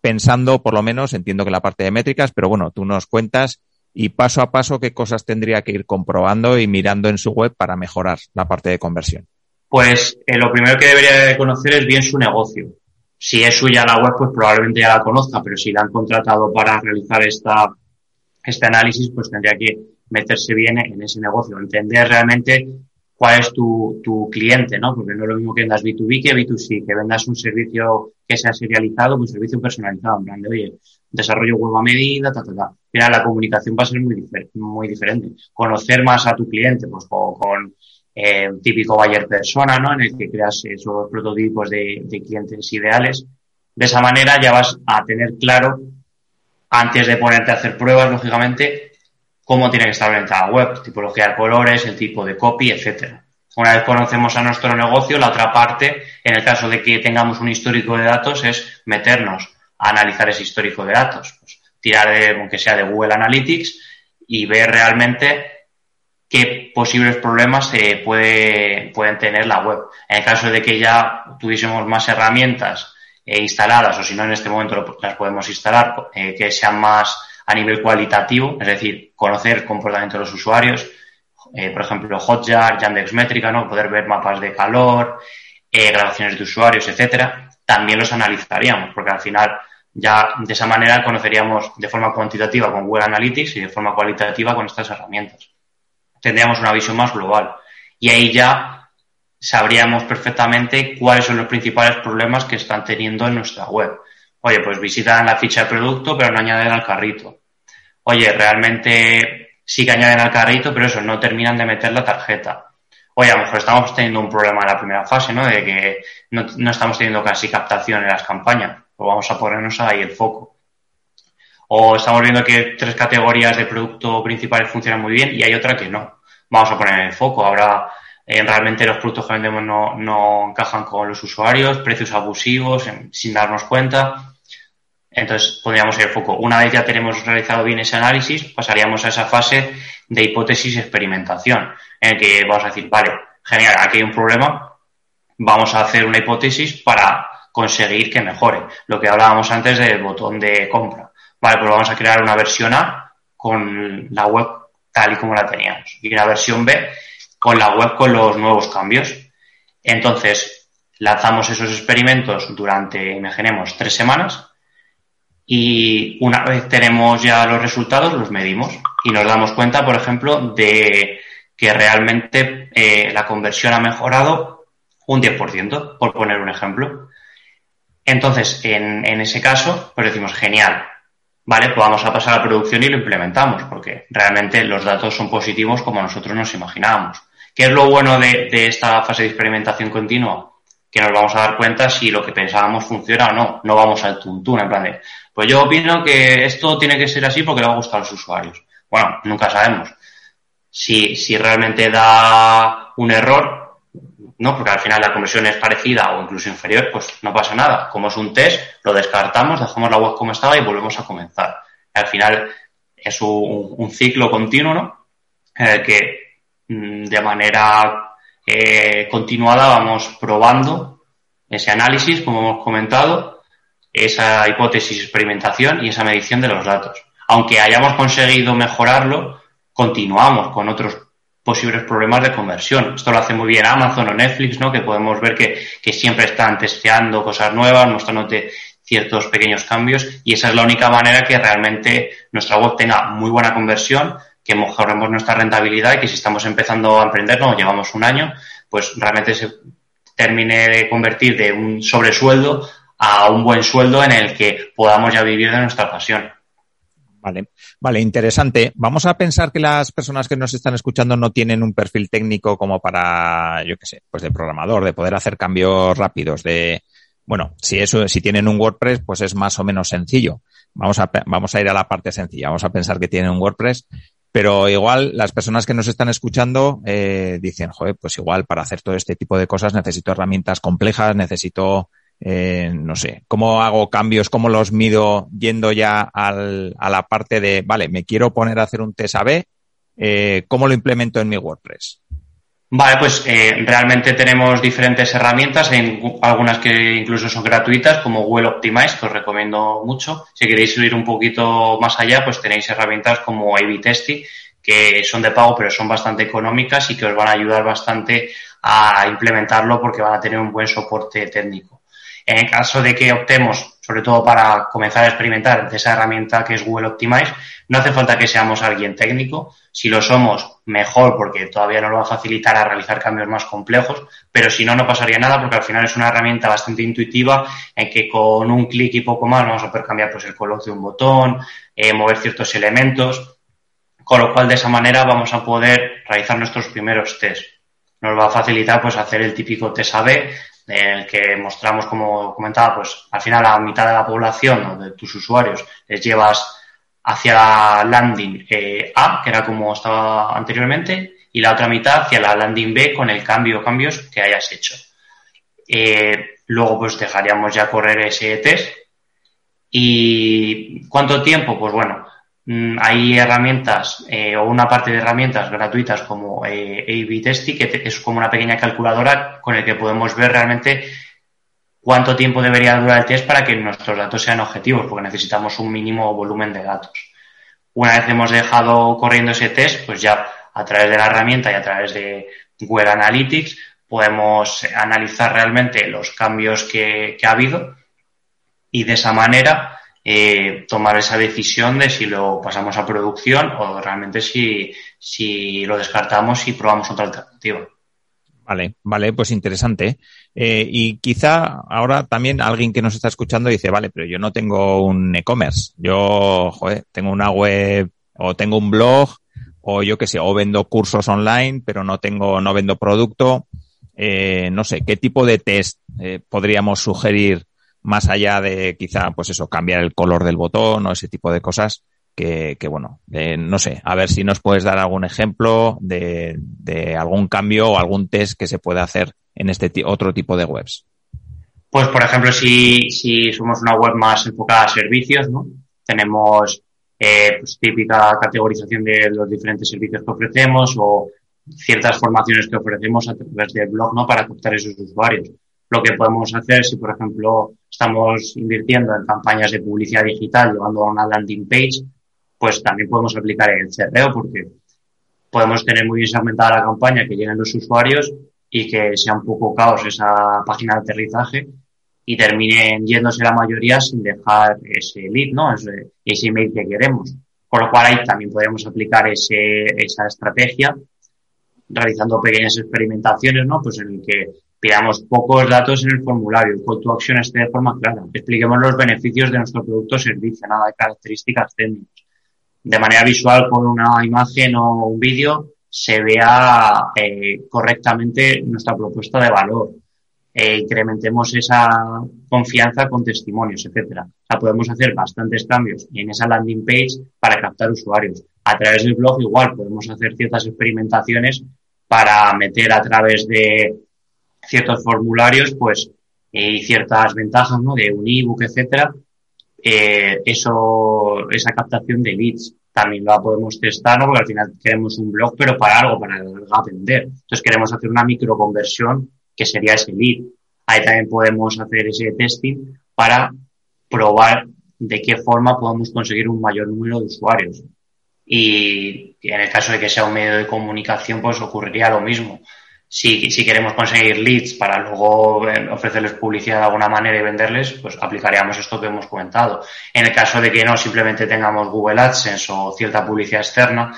pensando, por lo menos? Entiendo que la parte de métricas, pero bueno, tú nos cuentas y paso a paso qué cosas tendría que ir comprobando y mirando en su web para mejorar la parte de conversión. Pues eh, lo primero que debería de conocer es bien su negocio si es suya la web, pues probablemente ya la conozca, pero si la han contratado para realizar esta, este análisis, pues tendría que meterse bien en ese negocio, entender realmente cuál es tu, tu cliente, ¿no? Porque no es lo mismo que vendas B2B que B2C, que vendas un servicio que sea serializado, un servicio personalizado, en plan de, oye, desarrollo web a medida, ta, ta, ta. Mira, la comunicación va a ser muy, muy diferente. Conocer más a tu cliente, pues con eh, típico buyer persona, ¿no? En el que creas esos prototipos de, clientes ideales. De esa manera ya vas a tener claro, antes de ponerte a hacer pruebas, lógicamente, cómo tiene que estar orientada la web, tipología de colores, el tipo de copy, etcétera. Una vez conocemos a nuestro negocio, la otra parte, en el caso de que tengamos un histórico de datos, es meternos a analizar ese histórico de datos. Pues, tirar de, aunque sea de Google Analytics, y ver realmente qué posibles problemas se puede, pueden tener la web. En el caso de que ya tuviésemos más herramientas eh, instaladas, o si no en este momento las podemos instalar, eh, que sean más a nivel cualitativo, es decir, conocer comportamiento de los usuarios, eh, por ejemplo, Hotjar, Yandex Métrica, ¿no? Poder ver mapas de calor, grabaciones de usuarios, etcétera, también los analizaríamos, porque al final ya de esa manera conoceríamos de forma cuantitativa con Google Analytics y de forma cualitativa con estas herramientas tendríamos una visión más global. Y ahí ya sabríamos perfectamente cuáles son los principales problemas que están teniendo en nuestra web. Oye, pues visitan la ficha de producto, pero no añaden al carrito. Oye, realmente sí que añaden al carrito, pero eso, no terminan de meter la tarjeta. Oye, a lo mejor estamos teniendo un problema en la primera fase, ¿no? De que no, no estamos teniendo casi captación en las campañas. Pues vamos a ponernos ahí el foco. O estamos viendo que tres categorías de producto principales funcionan muy bien y hay otra que no. Vamos a poner el foco. Ahora eh, realmente los productos que vendemos no, no, encajan con los usuarios, precios abusivos, sin darnos cuenta. Entonces pondríamos el foco. Una vez ya tenemos realizado bien ese análisis, pasaríamos a esa fase de hipótesis experimentación, en el que vamos a decir, vale, genial, aquí hay un problema, vamos a hacer una hipótesis para conseguir que mejore. Lo que hablábamos antes del botón de compra. Vale, pues vamos a crear una versión A con la web tal y como la teníamos y una versión B con la web con los nuevos cambios. Entonces, lanzamos esos experimentos durante, imaginemos, tres semanas y una vez tenemos ya los resultados, los medimos y nos damos cuenta, por ejemplo, de que realmente eh, la conversión ha mejorado un 10%, por poner un ejemplo. Entonces, en, en ese caso, pues decimos, genial, vale, pues vamos a pasar a producción y lo implementamos, porque realmente los datos son positivos como nosotros nos imaginábamos. ¿Qué es lo bueno de, esta fase de experimentación continua? Que nos vamos a dar cuenta si lo que pensábamos funciona o no. No vamos al tuntún, en plan de, pues yo opino que esto tiene que ser así porque le va a gustar a los usuarios. Bueno, nunca sabemos. Si, si realmente da un error, no, porque al final la conversión es parecida o incluso inferior, pues no pasa nada. Como es un test, lo descartamos, dejamos la web como estaba y volvemos a comenzar. Al final es un, ciclo continuo, ¿no? En el que mm, de manera eh, continuada vamos probando ese análisis, como hemos comentado, esa hipótesis, experimentación y esa medición de los datos. Aunque hayamos conseguido mejorarlo, continuamos con otros posibles problemas de conversión. Esto lo hace muy bien Amazon o Netflix, ¿no? Que podemos ver que, que siempre están testeando cosas nuevas, mostrándote ciertos pequeños cambios y esa es la única manera que realmente nuestra web tenga muy buena conversión, que mejoremos nuestra rentabilidad y que si estamos empezando a emprender, no llevamos un año, pues realmente se termine de convertir de un sobresueldo a un buen sueldo en el que podamos ya vivir de nuestra pasión. Vale, vale, interesante. Vamos a pensar que las personas que nos están escuchando no tienen un perfil técnico como para, yo qué sé, pues de programador, de poder hacer cambios rápidos, de, bueno, si eso, si tienen un WordPress, pues es más o menos sencillo. Vamos a, vamos a ir a la parte sencilla. Vamos a pensar que tienen un WordPress, pero igual las personas que nos están escuchando eh, dicen, joder, pues igual para hacer todo este tipo de cosas necesito herramientas complejas, necesito, eh, no sé, cómo hago cambios, cómo los mido yendo ya al, a la parte de, vale, me quiero poner a hacer un test A-B, eh, ¿cómo lo implemento en mi WordPress? Vale, pues eh, realmente tenemos diferentes herramientas, en, algunas que incluso son gratuitas, como Well Optimize, que os recomiendo mucho. Si queréis ir un poquito más allá, pues tenéis herramientas como A-B Testing, que son de pago, pero son bastante económicas y que os van a ayudar bastante a implementarlo porque van a tener un buen soporte técnico. En el caso de que optemos, sobre todo para comenzar a experimentar de esa herramienta que es Google Optimize, no hace falta que seamos alguien técnico. Si lo somos, mejor porque todavía nos va a facilitar a realizar cambios más complejos, pero si no, no pasaría nada porque al final es una herramienta bastante intuitiva en que con un clic y poco más vamos a poder cambiar pues, el color de un botón, eh, mover ciertos elementos, con lo cual de esa manera vamos a poder realizar nuestros primeros test. Nos va a facilitar pues hacer el típico test AB en el que mostramos, como comentaba, pues al final a mitad de la población o de tus usuarios les llevas hacia la landing eh, A, que era como estaba anteriormente, y la otra mitad hacia la landing B con el cambio o cambios que hayas hecho. Eh, luego pues dejaríamos ya correr ese test. ¿Y cuánto tiempo? Pues bueno, hay herramientas eh, o una parte de herramientas gratuitas como eh, A-B Testing, que es como una pequeña calculadora con el que podemos ver realmente cuánto tiempo debería durar el test para que nuestros datos sean objetivos, porque necesitamos un mínimo volumen de datos. Una vez hemos dejado corriendo ese test, pues ya a través de la herramienta y a través de Google Analytics podemos analizar realmente los cambios que, ha habido y de esa manera eh, tomar esa decisión de si lo pasamos a producción o realmente si, si lo descartamos y probamos otra alternativa. Vale, vale, pues interesante. Eh, y quizá ahora también alguien que nos está escuchando dice, vale, pero yo no tengo un e-commerce. Yo, tengo una web o tengo un blog o yo qué sé, o vendo cursos online, pero no tengo, no vendo producto. Eh, no sé, ¿qué tipo de test podríamos sugerir más allá de quizá, pues eso, cambiar el color del botón o ese tipo de cosas? que, bueno, no sé, a ver si nos puedes dar algún ejemplo de, algún cambio o algún test que se pueda hacer en este otro tipo de webs. Pues, por ejemplo, si, si somos una web más enfocada a servicios, ¿no? Tenemos eh, pues, típica categorización de los diferentes servicios que ofrecemos o ciertas formaciones que ofrecemos a través del blog, ¿no? Para captar esos usuarios. Lo que podemos hacer si, por ejemplo, estamos invirtiendo en campañas de publicidad digital llevando a una landing page, pues también podemos aplicar el CRO porque podemos tener muy bien segmentada la campaña, que lleguen los usuarios y que sea un poco caos esa página de aterrizaje y terminen yéndose la mayoría sin dejar ese lead, ¿no? Ese, email que queremos. Con lo cual ahí también podemos aplicar esa estrategia realizando pequeñas experimentaciones, ¿no? Pues en el que pidamos pocos datos en el formulario, el call to action esté de forma clara, expliquemos los beneficios de nuestro producto o servicio, nada de características técnicas de manera visual con una imagen o un vídeo se vea eh, correctamente nuestra propuesta de valor. E incrementemos esa confianza con testimonios, etcétera. O sea, podemos hacer bastantes cambios en esa landing page para captar usuarios. A través del blog igual podemos hacer ciertas experimentaciones para meter a través de ciertos formularios, pues, y ciertas ventajas, ¿no? De un ebook, etcétera, eh, eso, esa captación de leads también la podemos testar, ¿no? Porque al final queremos un blog, pero para algo, para vender. Entonces queremos hacer una microconversión que sería ese lead. Ahí también podemos hacer ese testing para probar de qué forma podemos conseguir un mayor número de usuarios. Y en el caso de que sea un medio de comunicación, pues ocurriría lo mismo si, si queremos conseguir leads para luego eh, ofrecerles publicidad de alguna manera y venderles, pues aplicaríamos esto que hemos comentado. En el caso de que no simplemente tengamos Google AdSense o cierta publicidad externa,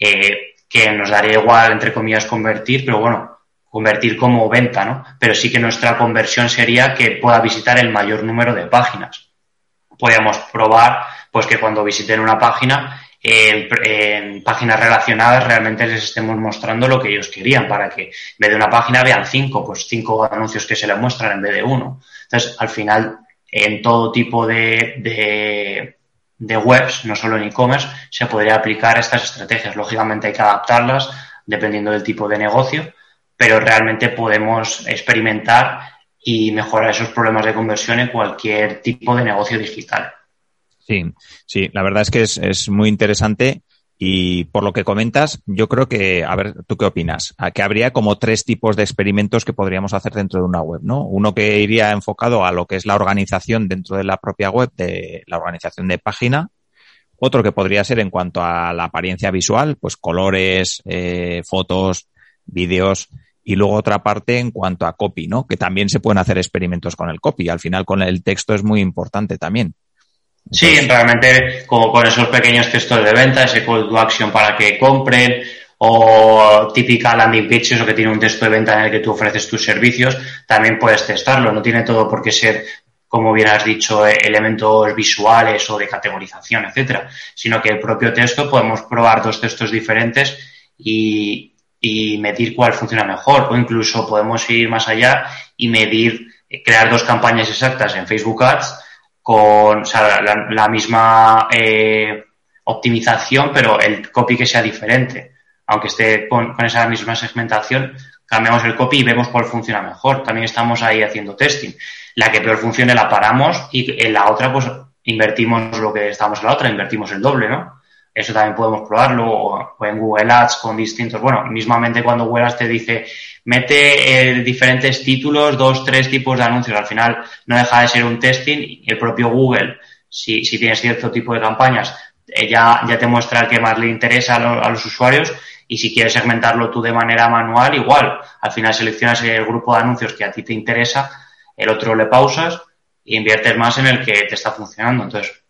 eh, que nos daría igual, entre comillas, convertir, pero bueno, convertir como venta, ¿no? Pero sí que nuestra conversión sería que pueda visitar el mayor número de páginas. Podríamos probar, pues que cuando visiten una página, en, páginas relacionadas realmente les estemos mostrando lo que ellos querían para que en vez de una página vean cinco, pues cinco anuncios que se les muestran en vez de uno. Entonces, al final, en todo tipo de, de, de webs, no solo en e-commerce, se podría aplicar estas estrategias. Lógicamente hay que adaptarlas dependiendo del tipo de negocio, pero realmente podemos experimentar y mejorar esos problemas de conversión en cualquier tipo de negocio digital. Sí, sí, la verdad es que es, muy interesante y por lo que comentas, yo creo que, a ver, ¿tú qué opinas? Que habría como tres tipos de experimentos que podríamos hacer dentro de una web, ¿no? Uno que iría enfocado a lo que es la organización dentro de la propia web, de la organización de página. Otro que podría ser en cuanto a la apariencia visual, pues colores, eh, fotos, vídeos. Y luego otra parte en cuanto a copy, ¿no? Que también se pueden hacer experimentos con el copy. Al final con el texto es muy importante también. Sí, realmente como con esos pequeños textos de venta, ese call to action para que compren o típica landing page, eso que tiene un texto de venta en el que tú ofreces tus servicios, también puedes testarlo. No tiene todo por qué ser, como bien has dicho, eh, elementos visuales o de categorización, etcétera, sino que el propio texto podemos probar dos textos diferentes y, y medir cuál funciona mejor o incluso podemos ir más allá y medir, eh, crear dos campañas exactas en Facebook Ads con la, misma eh, optimización, pero el copy que sea diferente. Aunque esté con, esa misma segmentación, cambiamos el copy y vemos cuál funciona mejor. También estamos ahí haciendo testing. La que peor funcione la paramos y en la otra, pues invertimos lo que estamos en la otra, invertimos el doble, ¿no? Eso también podemos probarlo o, en Google Ads con distintos. Bueno, mismamente cuando Google Ads te dice mete eh, diferentes títulos, dos, tres tipos de anuncios. Al final no deja de ser un testing el propio Google, si, si tienes cierto tipo de campañas, eh, ya, ya te muestra el que más le interesa a, los usuarios y si quieres segmentarlo tú de manera manual, igual. Al final seleccionas el grupo de anuncios que a ti te interesa, el otro le pausas y inviertes más en el que te está funcionando. Entonces,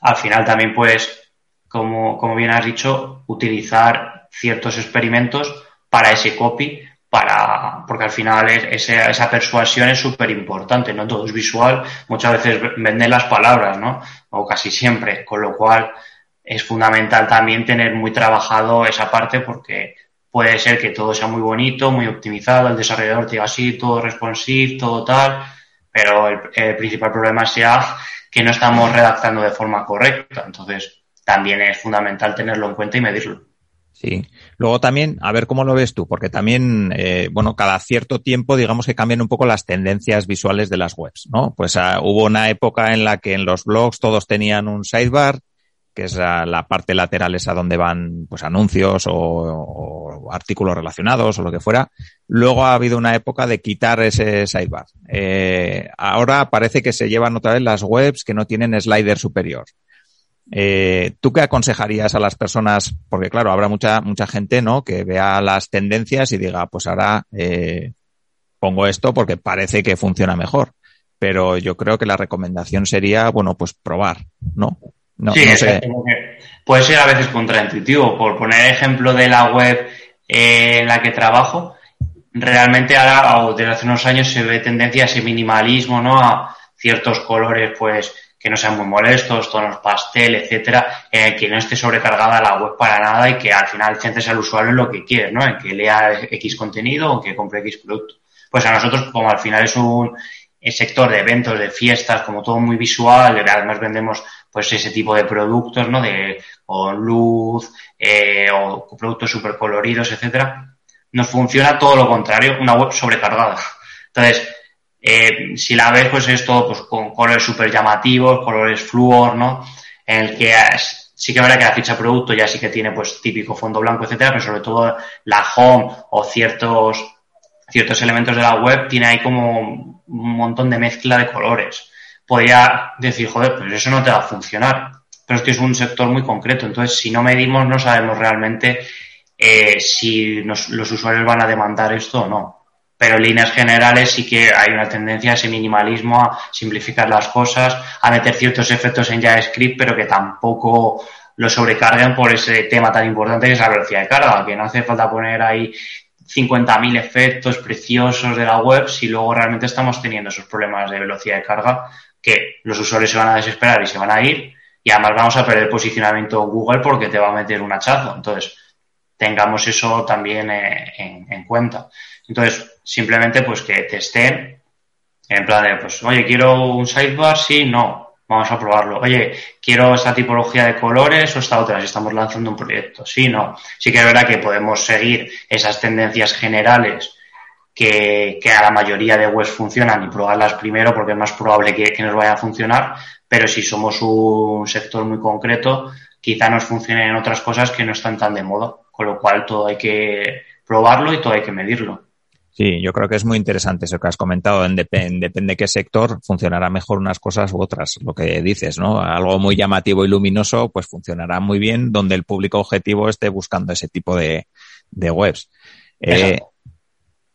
al final también puedes como, como bien has dicho, utilizar ciertos experimentos para ese copy, para, porque al final esa, esa persuasión es súper importante, no todo es visual, muchas veces venden las palabras, ¿no? O casi siempre, con lo cual es fundamental también tener muy trabajado esa parte porque puede ser que todo sea muy bonito, muy optimizado, el desarrollador diga así, todo responsive, todo tal, pero el, el principal problema sea que no estamos redactando de forma correcta. Entonces, también es fundamental tenerlo en cuenta y medirlo. Sí. Luego también, a ver cómo lo ves tú, porque también, eh, bueno, cada cierto tiempo, digamos que cambian un poco las tendencias visuales de las webs, ¿no? Pues ah, hubo una época en la que en los blogs todos tenían un sidebar, que es la, parte lateral esa donde van, pues, anuncios o, artículos relacionados o lo que fuera. Luego ha habido una época de quitar ese sidebar. Eh, ahora parece que se llevan otra vez las webs que no tienen slider superior. Eh, ¿Tú qué aconsejarías a las personas? Porque claro, habrá mucha, mucha gente, ¿no? Que vea las tendencias y diga, pues ahora eh, pongo esto porque parece que funciona mejor. Pero yo creo que la recomendación sería, bueno, pues probar, ¿no? no sí, puede ser a veces contraintuitivo. Por poner ejemplo de la web eh, en la que trabajo, realmente ahora, o desde hace unos años, se ve tendencia a ese minimalismo, ¿no? A ciertos colores, pues, que no sean muy molestos, tonos pastel, etcétera, eh, que no esté sobrecargada la web para nada y que al final centres al usuario en lo que quiere, ¿no? En que lea X contenido o que compre X producto. Pues a nosotros, como al final es un sector de eventos, de fiestas, como todo muy visual, además vendemos pues ese tipo de productos, ¿no? De, con luz, eh, o productos súper coloridos, etcétera. Nos funciona todo lo contrario, una web sobrecargada. Entonces, eh, si la ves, pues es todo pues, con colores súper llamativos, colores fluor, ¿no? En el que sí que verá que la ficha producto ya sí que tiene pues típico fondo blanco, etcétera, pero sobre todo la home o ciertos, ciertos elementos de la web tiene ahí como un montón de mezcla de colores. Podría decir, joder, pues eso no te va a funcionar. Pero es que es un sector muy concreto. Entonces, si no medimos, no sabemos realmente eh, si los usuarios van a demandar esto o no pero en líneas generales sí que hay una tendencia a ese minimalismo, a simplificar las cosas, a meter ciertos efectos en JavaScript, pero que tampoco lo sobrecargan por ese tema tan importante que es la velocidad de carga, que no hace falta poner ahí 50.000 efectos preciosos de la web si luego realmente estamos teniendo esos problemas de velocidad de carga que los usuarios se van a desesperar y se van a ir y además vamos a perder posicionamiento en Google porque te va a meter un hachazo. Entonces, tengamos eso también eh, en cuenta. Entonces, simplemente pues que te estén en plan de, pues, oye, quiero un sidebar, sí, no, vamos a probarlo. Oye, quiero esta tipología de colores o esta otra, si estamos lanzando un proyecto, sí, no. Sí que es verdad que podemos seguir esas tendencias generales que, que a la mayoría de webs funcionan y probarlas primero porque es más probable que, que nos vayan a funcionar, pero si somos un sector muy concreto, quizá nos funcionen otras cosas que no están tan de moda, con lo cual todo hay que probarlo y todo hay que medirlo. Sí, yo creo que es muy interesante eso que has comentado. En depende de qué sector funcionará mejor unas cosas u otras. Lo que dices, ¿no? Algo muy llamativo y luminoso, pues funcionará muy bien donde el público objetivo esté buscando ese tipo de, de webs. Eh,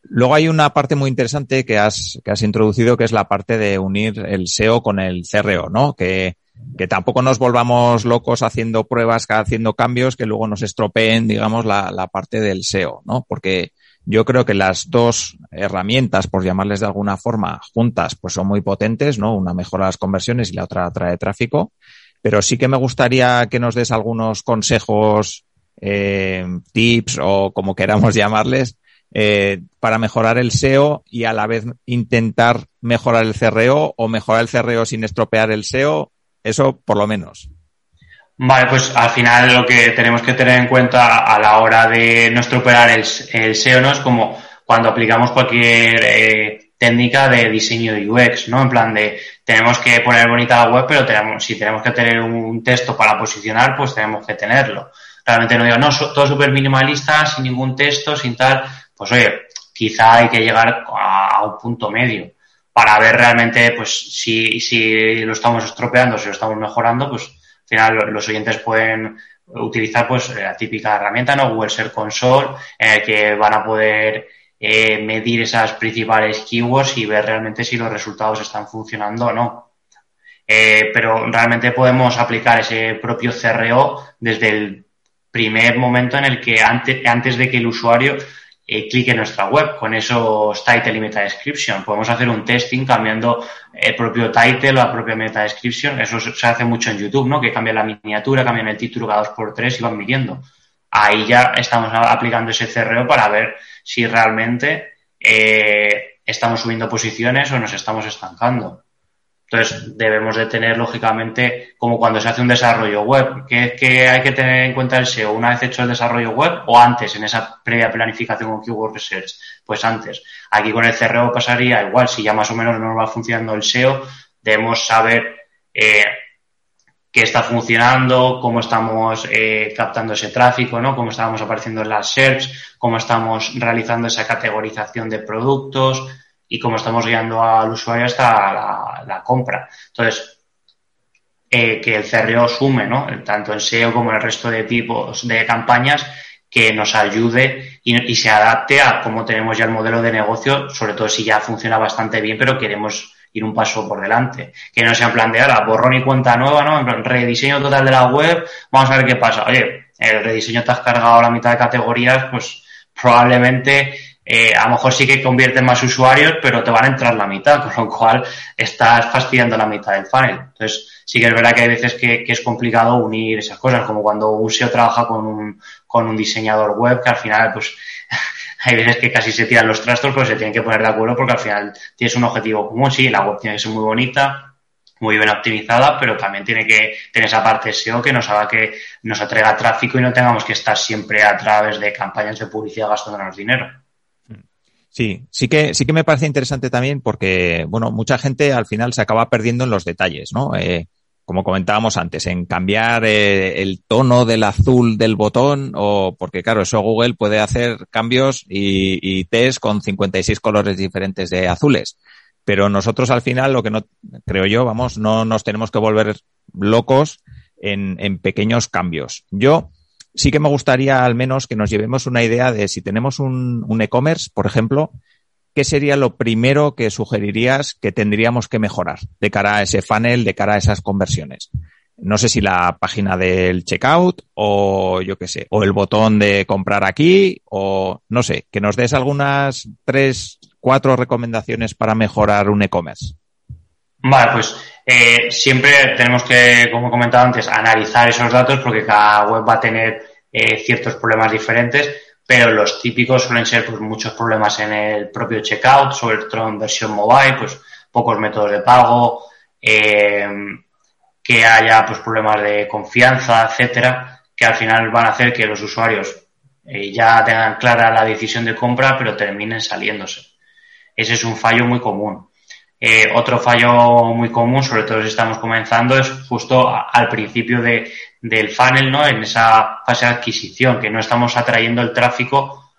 luego hay una parte muy interesante que has, que has introducido, que es la parte de unir el SEO con el CRO, ¿no? Que, que tampoco nos volvamos locos haciendo pruebas, haciendo cambios que luego nos estropeen, digamos, la, la parte del SEO, ¿no? Porque yo creo que las dos herramientas, por llamarles de alguna forma, juntas, pues son muy potentes, ¿no? Una mejora las conversiones y la otra trae tráfico. Pero sí que me gustaría que nos des algunos consejos, eh, tips o como queramos llamarles, eh, para mejorar el SEO y a la vez intentar mejorar el CRO o mejorar el CRO sin estropear el SEO. Eso por lo menos. Vale, pues al final lo que tenemos que tener en cuenta a la hora de no estropear el, SEO no es como cuando aplicamos cualquier eh, técnica de diseño de UX, ¿no? En plan de tenemos que poner bonita la web, pero tenemos, si tenemos que tener un texto para posicionar, pues tenemos que tenerlo. Realmente no digo, no, todo súper minimalista, sin ningún texto, sin tal. Pues oye, quizá hay que llegar a un punto medio para ver realmente, pues, si, si lo estamos estropeando, si lo estamos mejorando, pues al final los oyentes pueden utilizar pues la típica herramienta, ¿no? Google Search Console, en que van a poder eh, medir esas principales keywords y ver realmente si los resultados están funcionando o no. Eh, pero realmente podemos aplicar ese propio CRO desde el primer momento en el que antes, antes de que el usuario eh, clic en nuestra web con esos title y meta description. Podemos hacer un testing cambiando el propio title o la propia meta description. Eso se hace mucho en YouTube, ¿no? Que cambian la miniatura, cambian el título cada dos por tres y van midiendo. Ahí ya estamos aplicando ese CRO para ver si realmente eh, estamos subiendo posiciones o nos estamos estancando. Entonces, debemos de tener, lógicamente, como cuando se hace un desarrollo web, que, hay que tener en cuenta el SEO una vez hecho el desarrollo web o antes, en esa previa planificación con Keyword Research. Pues antes. Aquí con el CRO pasaría igual, si ya más o menos no nos va funcionando el SEO, debemos saber eh, qué está funcionando, cómo estamos eh, captando ese tráfico, ¿no? Cómo estamos apareciendo en las SERPs, cómo estamos realizando esa categorización de productos, y cómo estamos guiando al usuario hasta la, compra. Entonces, eh, que el CRO sume, ¿no? Tanto en SEO como en el resto de tipos de campañas que nos ayude y, se adapte a cómo tenemos ya el modelo de negocio, sobre todo si ya funciona bastante bien, pero queremos ir un paso por delante. Que no sea en plan de, ahora, borrón y cuenta nueva, ¿no? En plan, rediseño total de la web, vamos a ver qué pasa. Oye, el rediseño te has cargado la mitad de categorías, pues probablemente eh, a lo mejor sí que convierten más usuarios, pero te van a entrar la mitad, con lo cual estás fastidiando la mitad del funnel. Entonces, sí que es verdad que hay veces que, es complicado unir esas cosas, como cuando un SEO trabaja con un, con un diseñador web, que al final, pues, hay veces que casi se tiran los trastos, pues se tienen que poner de acuerdo porque al final tienes un objetivo común, sí, la web tiene que ser muy bonita, muy bien optimizada, pero también tiene que tener esa parte SEO que nos haga que nos atraiga tráfico y no tengamos que estar siempre a través de campañas de publicidad gastándonos dinero. Sí, sí que, sí que me parece interesante también porque, bueno, mucha gente al final se acaba perdiendo en los detalles, ¿no? Eh, como comentábamos antes, en cambiar eh, el tono del azul del botón o porque claro, eso Google puede hacer cambios y, y test con 56 colores diferentes de azules. Pero nosotros al final lo que no, creo yo, vamos, no nos tenemos que volver locos en, en pequeños cambios. Yo, sí que me gustaría al menos que nos llevemos una idea de si tenemos un, e-commerce, por ejemplo, ¿qué sería lo primero que sugerirías que tendríamos que mejorar de cara a ese funnel, de cara a esas conversiones? No sé si la página del checkout o yo qué sé, o el botón de comprar aquí o no sé, que nos des algunas tres, cuatro recomendaciones para mejorar un e-commerce. Vale, pues eh, siempre tenemos que, como he comentado antes, analizar esos datos porque cada web va a tener eh, ciertos problemas diferentes, pero los típicos suelen ser pues, muchos problemas en el propio checkout, sobre todo en versión mobile, pues pocos métodos de pago, eh, que haya pues, problemas de confianza, etcétera, que al final van a hacer que los usuarios eh, ya tengan clara la decisión de compra, pero terminen saliéndose. Ese es un fallo muy común. Eh, otro fallo muy común, sobre todo si estamos comenzando, es justo al principio de, del funnel, ¿no? En esa fase de adquisición, que no estamos atrayendo el tráfico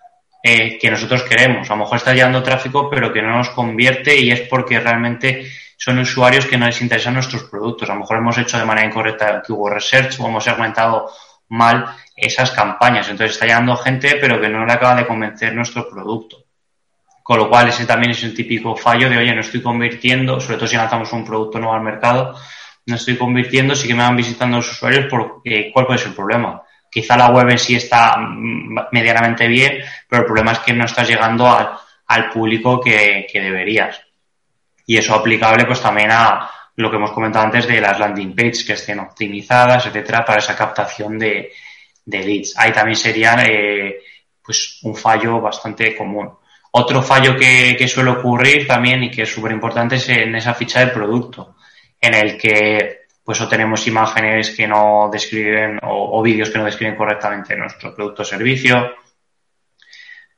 eh, que nosotros queremos. A lo mejor está llegando tráfico, pero que no nos convierte y es porque realmente son usuarios que no les interesan nuestros productos. A lo mejor hemos hecho de manera incorrecta el keyword research o hemos segmentado mal esas campañas. Entonces está llegando gente, pero que no le acaba de convencer nuestro producto. Con lo cual, ese también es un típico fallo de, oye, no estoy convirtiendo, sobre todo si lanzamos un producto nuevo al mercado, no estoy convirtiendo, sí que me van visitando los usuarios, porque ¿cuál puede ser el problema? Quizá la web en sí está medianamente bien, pero el problema es que no estás llegando al, al público que, que, deberías. Y eso aplicable pues también a lo que hemos comentado antes de las landing pages que estén optimizadas, etcétera, para esa captación de, de leads. Ahí también sería eh, pues un fallo bastante común. Otro fallo que, suele ocurrir también y que es súper importante es en esa ficha de producto, en el que pues o tenemos imágenes que no describen o, o vídeos que no describen correctamente nuestro producto o servicio,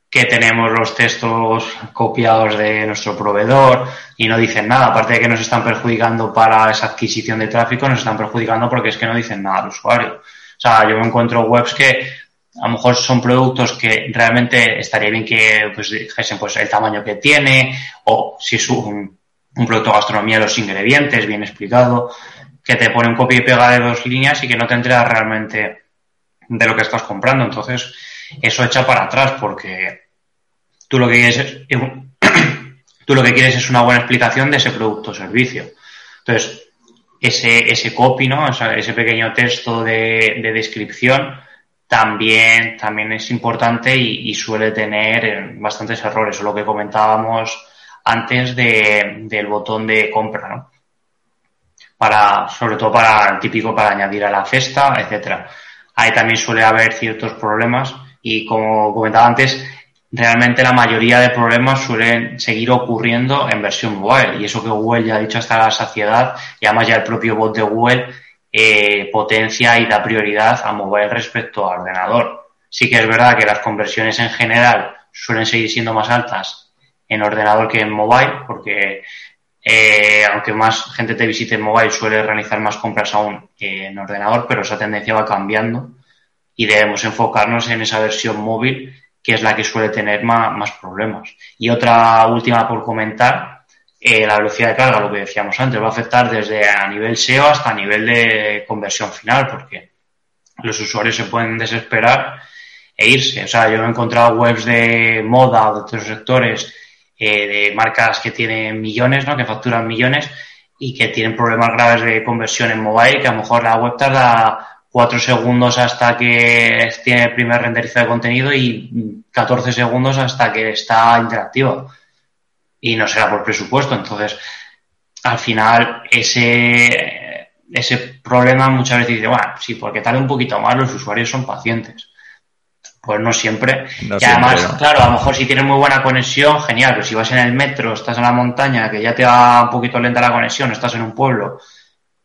que tenemos los textos copiados de nuestro proveedor y no dicen nada, aparte de que nos están perjudicando para esa adquisición de tráfico, nos están perjudicando porque es que no dicen nada al usuario. O sea, yo me encuentro webs que a lo mejor son productos que realmente estaría bien que pues, dijesen pues, el tamaño que tiene o si es un, un producto de gastronomía, los ingredientes bien explicado, que te pone un copia y pega de dos líneas y que no te enteras realmente de lo que estás comprando. Entonces, eso echa para atrás porque tú lo que quieres es, tú lo que quieres es una buena explicación de ese producto o servicio. Entonces, ese, ese copy, ¿no? Ese pequeño texto de, de descripción también, también es importante y, suele tener bastantes errores, lo que comentábamos antes de, del botón de compra, ¿no? Para, sobre todo para el típico para añadir a la cesta, etcétera. Ahí también suele haber ciertos problemas y como comentaba antes, realmente la mayoría de problemas suelen seguir ocurriendo en versión mobile y eso que Google ya ha dicho hasta la saciedad y además ya el propio bot de Google eh, potencia y da prioridad a mobile respecto a ordenador. Sí que es verdad que las conversiones en general suelen seguir siendo más altas en ordenador que en mobile, porque eh, aunque más gente te visite en mobile, suele realizar más compras aún que en ordenador, pero esa tendencia va cambiando y debemos enfocarnos en esa versión móvil que es la que suele tener más, más problemas. Y otra última por comentar, eh, la velocidad de carga, lo que decíamos antes, va a afectar desde a nivel SEO hasta a nivel de conversión final, porque los usuarios se pueden desesperar e irse. O sea, yo he encontrado webs de moda o de otros sectores, eh, de marcas que tienen millones, ¿no? Que facturan millones y que tienen problemas graves de conversión en mobile, que a lo mejor la web tarda cuatro segundos hasta que tiene el primer renderizo de contenido y 14 segundos hasta que está interactiva y no será por presupuesto. Entonces, al final, ese, ese problema muchas veces dice, bueno, sí, porque tarde un poquito más, los usuarios son pacientes. Pues no siempre. y además, claro, a lo mejor si tienes muy buena conexión, genial, pero si vas en el metro, estás en la montaña, que ya te va un poquito lenta la conexión, estás en un pueblo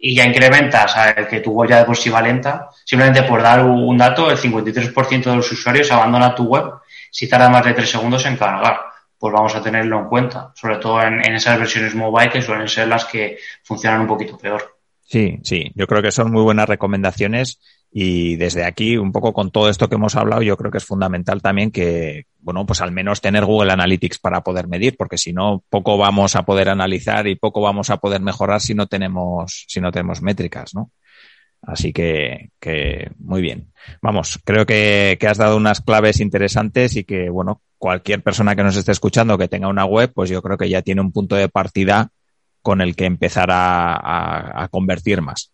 y ya incrementas a que tu web ya de por sí va lenta, simplemente por dar un dato, el 53% de los usuarios abandona tu web si tarda más de 3 segundos en cargar. Pues vamos a tenerlo en cuenta, sobre todo en, en esas versiones mobile que suelen ser las que funcionan un poquito peor. Sí, sí, yo creo que son muy buenas recomendaciones y desde aquí, un poco con todo esto que hemos hablado, yo creo que es fundamental también que, bueno, pues al menos tener Google Analytics para poder medir, porque si no, poco vamos a poder analizar y poco vamos a poder mejorar si no tenemos, si no tenemos métricas, ¿no? Así que, que muy bien. Vamos, creo que, que has dado unas claves interesantes y que, bueno, cualquier persona que nos esté escuchando que tenga una web, pues yo creo que ya tiene un punto de partida con el que empezar a, a convertir más.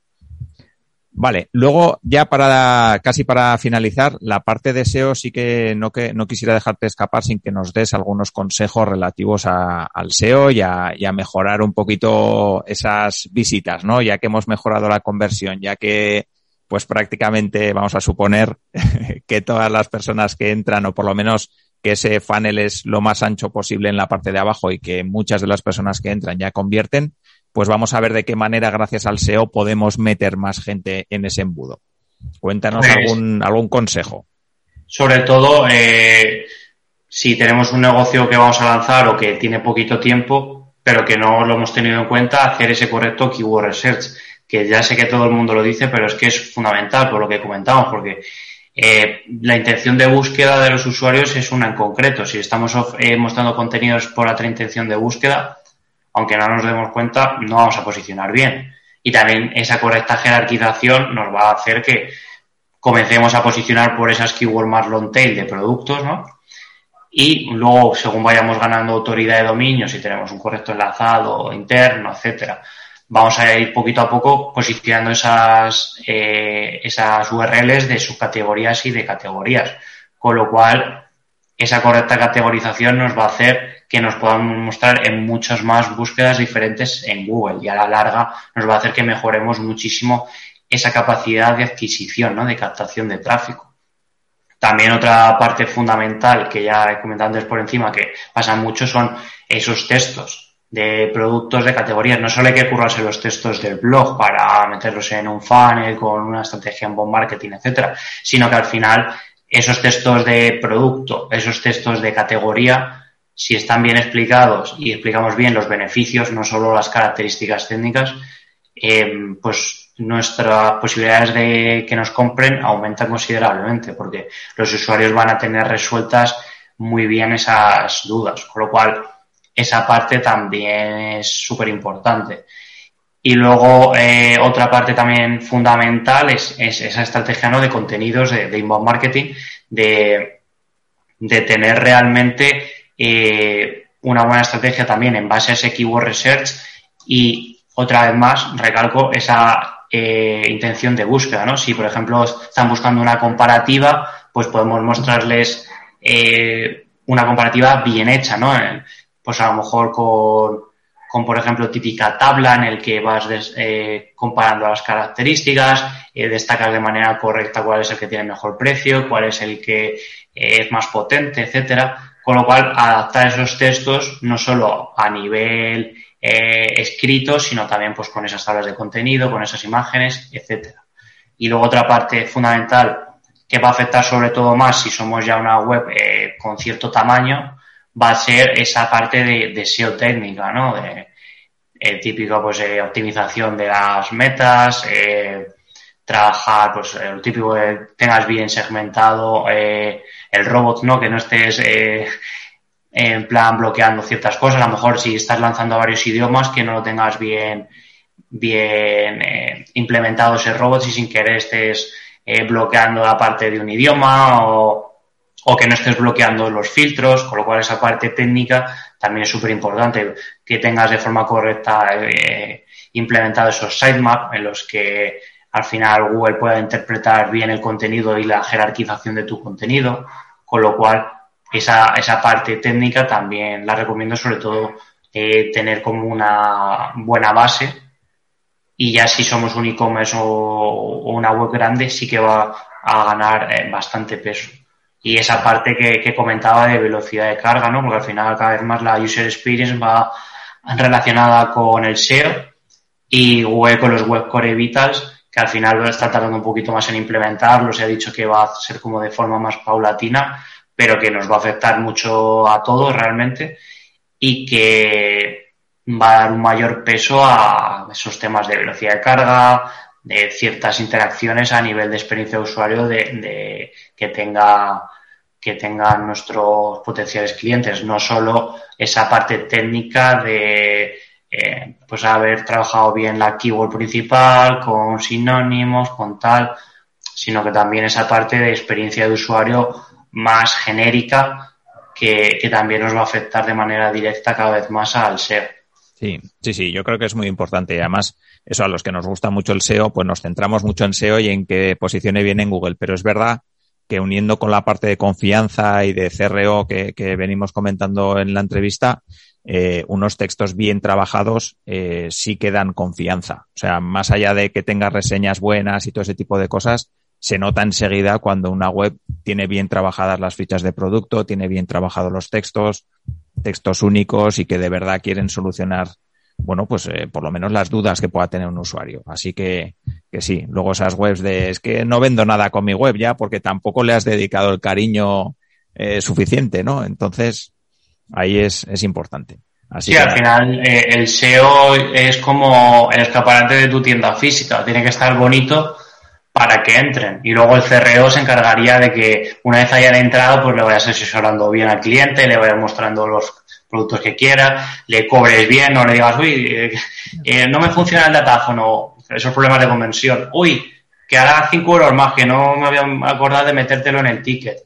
Vale, luego ya para casi para finalizar, la parte de SEO sí que no, que no quisiera dejarte escapar sin que nos des algunos consejos relativos al SEO y a, mejorar un poquito esas visitas, ¿no? Ya que hemos mejorado la conversión, ya que pues prácticamente vamos a suponer que todas las personas que entran o por lo menos que ese funnel es lo más ancho posible en la parte de abajo y que muchas de las personas que entran ya convierten, pues vamos a ver de qué manera, gracias al SEO, podemos meter más gente en ese embudo. Cuéntanos pues, algún, algún consejo. Sobre todo, eh, si tenemos un negocio que vamos a lanzar o que tiene poquito tiempo, pero que no lo hemos tenido en cuenta, hacer ese correcto keyword research, que ya sé que todo el mundo lo dice, pero es que es fundamental por lo que comentamos, porque eh, la intención de búsqueda de los usuarios es una en concreto. Si estamos eh, mostrando contenidos por otra intención de búsqueda, aunque no nos demos cuenta, no vamos a posicionar bien. Y también esa correcta jerarquización nos va a hacer que comencemos a posicionar por esas keywords más long tail de productos, ¿no? Y luego, según vayamos ganando autoridad de dominio, si tenemos un correcto enlazado interno, etcétera, vamos a ir poquito a poco posicionando esas, eh, esas URLs de subcategorías y de categorías. Con lo cual, esa correcta categorización nos va a hacer que nos podamos mostrar en muchas más búsquedas diferentes en Google y a la larga nos va a hacer que mejoremos muchísimo esa capacidad de adquisición, ¿no? de captación de tráfico. También otra parte fundamental que ya he comentado antes por encima que pasa mucho son esos textos de productos de categorías. No solo hay que curarse los textos del blog para meterlos en un funnel con una estrategia en bond marketing, etcétera, sino que al final esos textos de producto, esos textos de categoría, si están bien explicados y explicamos bien los beneficios, no solo las características técnicas, eh, pues nuestras posibilidades de que nos compren aumentan considerablemente porque los usuarios van a tener resueltas muy bien esas dudas, con lo cual esa parte también es súper importante. Y luego eh, otra parte también fundamental es, esa estrategia ¿no? de contenidos de, inbound marketing, de, de tener realmente eh, una buena estrategia también en base a ese keyword research y otra vez más recalco esa eh, intención de búsqueda, ¿no? Si por ejemplo están buscando una comparativa, pues podemos mostrarles una comparativa bien hecha, ¿no? Pues a lo mejor con con, por ejemplo, típica tabla en el que vas eh, comparando las características, eh, destacas de manera correcta cuál es el que tiene mejor precio, cuál es el que eh, es más potente, etcétera. Con lo cual, adaptar esos textos no solo a nivel escrito, sino también pues con esas tablas de contenido, con esas imágenes, etcétera. Y luego otra parte fundamental que va a afectar sobre todo más si somos ya una web con cierto tamaño, va a ser esa parte de, SEO técnica, ¿no? De, eh, típico, pues, eh, optimización de las metas, eh, trabajar, pues, el típico que tengas bien segmentado el robot, ¿no? Que no estés en plan bloqueando ciertas cosas. A lo mejor si estás lanzando varios idiomas, que no lo tengas bien, bien implementado ese robot y sin querer estés bloqueando la parte de un idioma o o que no estés bloqueando los filtros, con lo cual esa parte técnica también es súper importante, que tengas de forma correcta eh, implementado esos sitemaps en los que al final Google pueda interpretar bien el contenido y la jerarquización de tu contenido, con lo cual esa, esa parte técnica también la recomiendo sobre todo eh, tener como una buena base. Y ya si somos un e-commerce o, una web grande sí que va a ganar eh, bastante peso y esa parte que, comentaba de velocidad de carga, ¿no? Porque al final cada vez más la user experience va relacionada con el SEO y web con los web core vitals que al final está tardando un poquito más en implementarlo. Se ha dicho que va a ser como de forma más paulatina, pero que nos va a afectar mucho a todos realmente y que va a dar un mayor peso a esos temas de velocidad de carga, de ciertas interacciones a nivel de experiencia de usuario de, que tenga que tengan nuestros potenciales clientes, no solo esa parte técnica de eh, pues haber trabajado bien la keyword principal, con sinónimos, con tal, sino que también esa parte de experiencia de usuario más genérica que, que también nos va a afectar de manera directa cada vez más al SEO. Sí, sí, sí, yo creo que es muy importante y además eso a los que nos gusta mucho el SEO, pues nos centramos mucho en SEO y en que posicione bien en Google, pero es verdad que uniendo con la parte de confianza y de CRO que, venimos comentando en la entrevista, eh, unos textos bien trabajados eh, sí que dan confianza. O sea, más allá de que tenga reseñas buenas y todo ese tipo de cosas, se nota enseguida cuando una web tiene bien trabajadas las fichas de producto, tiene bien trabajados los textos, textos únicos y que de verdad quieren solucionar, bueno, pues eh, por lo menos las dudas que pueda tener un usuario. Así que, que sí, luego esas webs de es que no vendo nada con mi web ya porque tampoco le has dedicado el cariño eh, suficiente, ¿no? Entonces, ahí es, es importante. Así sí, al final eh, el SEO es como el escaparate de tu tienda física, tiene que estar bonito para que entren. Y luego el CRO se encargaría de que una vez hayan entrado, pues le vayas asesorando bien al cliente, le vayas mostrando los productos que quiera, le cobres bien, no le digas, uy, eh, eh, no me funciona el datáfono, esos problemas de convención, uy, que hará 5 euros más, que no me había acordado de metértelo en el ticket.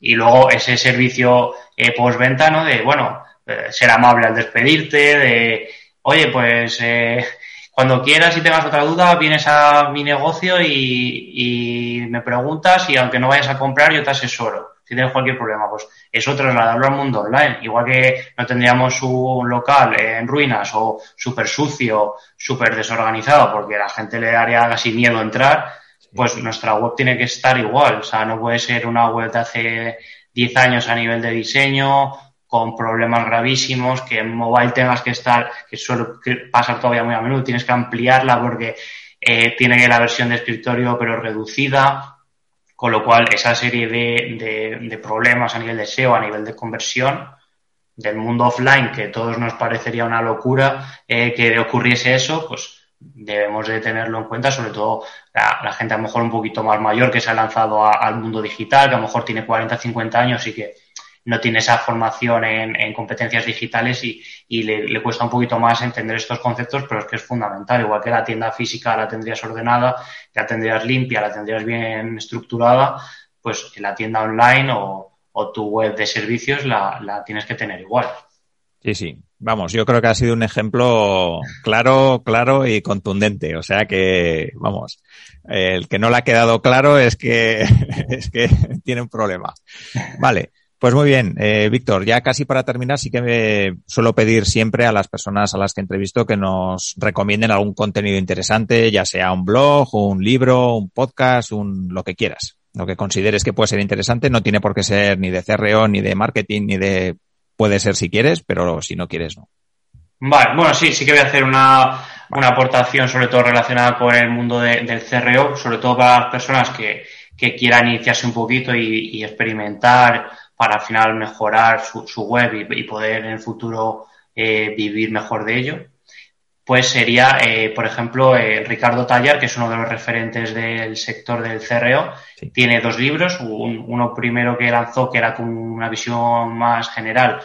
Y luego ese servicio eh, postventa, ¿no? De, bueno, eh, ser amable al despedirte, de, oye, pues eh, cuando quieras y tengas otra duda, vienes a mi negocio y, y, me preguntas y aunque no vayas a comprar, yo te asesoro. Si tienes cualquier problema, pues eso trasladarlo al mundo online. Igual que no tendríamos un local en ruinas o súper sucio, súper desorganizado, porque la gente le daría casi miedo entrar, pues nuestra web tiene que estar igual. O sea, no puede ser una web de hace 10 años a nivel de diseño, con problemas gravísimos, que en mobile tengas que estar, que suele pasar todavía muy a menudo, tienes que ampliarla porque eh, tiene la versión de escritorio pero reducida, con lo cual esa serie de, de, problemas a nivel de SEO, a nivel de conversión del mundo offline, que a todos nos parecería una locura eh, que ocurriese eso, pues debemos de tenerlo en cuenta, sobre todo la, gente a lo mejor un poquito más mayor que se ha lanzado al mundo digital, que a lo mejor tiene 40, 50 años y que no tiene esa formación en, competencias digitales y, le, cuesta un poquito más entender estos conceptos, pero es que es fundamental. Igual que la tienda física la tendrías ordenada, la tendrías limpia, la tendrías bien estructurada, pues la tienda online o, tu web de servicios la, la tienes que tener igual. Sí, sí. Vamos, yo creo que ha sido un ejemplo claro, claro y contundente. O sea que, vamos, el que no le ha quedado claro es que, es que tiene un problema. Vale. Pues muy bien, eh, Víctor, ya casi para terminar, sí que me suelo pedir siempre a las personas a las que entrevisto que nos recomienden algún contenido interesante, ya sea un blog, un libro, un podcast, un lo que quieras. Lo que consideres que puede ser interesante, no tiene por qué ser ni de CRO, ni de marketing, ni de Puede ser si quieres, pero si no quieres, no. Vale, bueno, sí, sí que voy a hacer una, una aportación sobre todo relacionada con el mundo del CRO, sobre todo para las personas que, que quieran iniciarse un poquito y, experimentar para al final mejorar su, su web y, poder en el futuro eh, vivir mejor de ello. Pues sería, eh, por ejemplo, eh, Ricardo Tallar, que es uno de los referentes del sector del CRO, tiene dos libros, uno primero que lanzó que era con una visión más general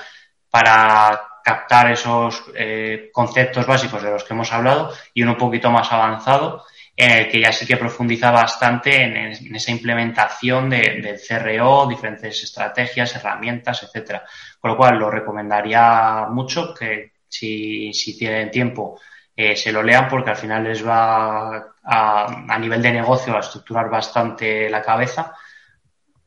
para captar esos conceptos básicos de los que hemos hablado y uno un poquito más avanzado en el que ya sí que profundiza bastante en, esa implementación de, del CRO, diferentes estrategias, herramientas, etcétera. Con lo cual lo recomendaría mucho que si, si tienen tiempo eh, se lo lean porque al final les va a, a, nivel de negocio a estructurar bastante la cabeza.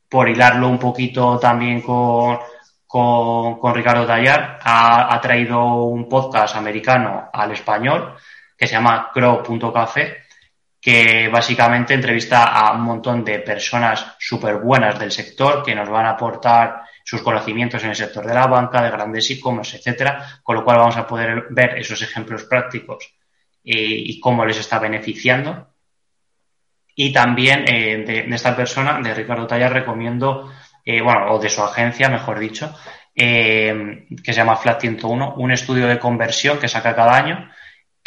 Por hilarlo un poquito también con, con, con Ricardo Tallar, ha, ha, traído un podcast americano al español que se llama crow.café que básicamente entrevista a un montón de personas súper buenas del sector que nos van a aportar sus conocimientos en el sector de la banca, de grandes e-commerce, etcétera, con lo cual vamos a poder ver esos ejemplos prácticos y, cómo les está beneficiando. Y también eh, de, esta persona, de Ricardo Talla, recomiendo, eh, bueno, o de su agencia, mejor dicho, eh, que se llama Flat 101, un estudio de conversión que saca cada año,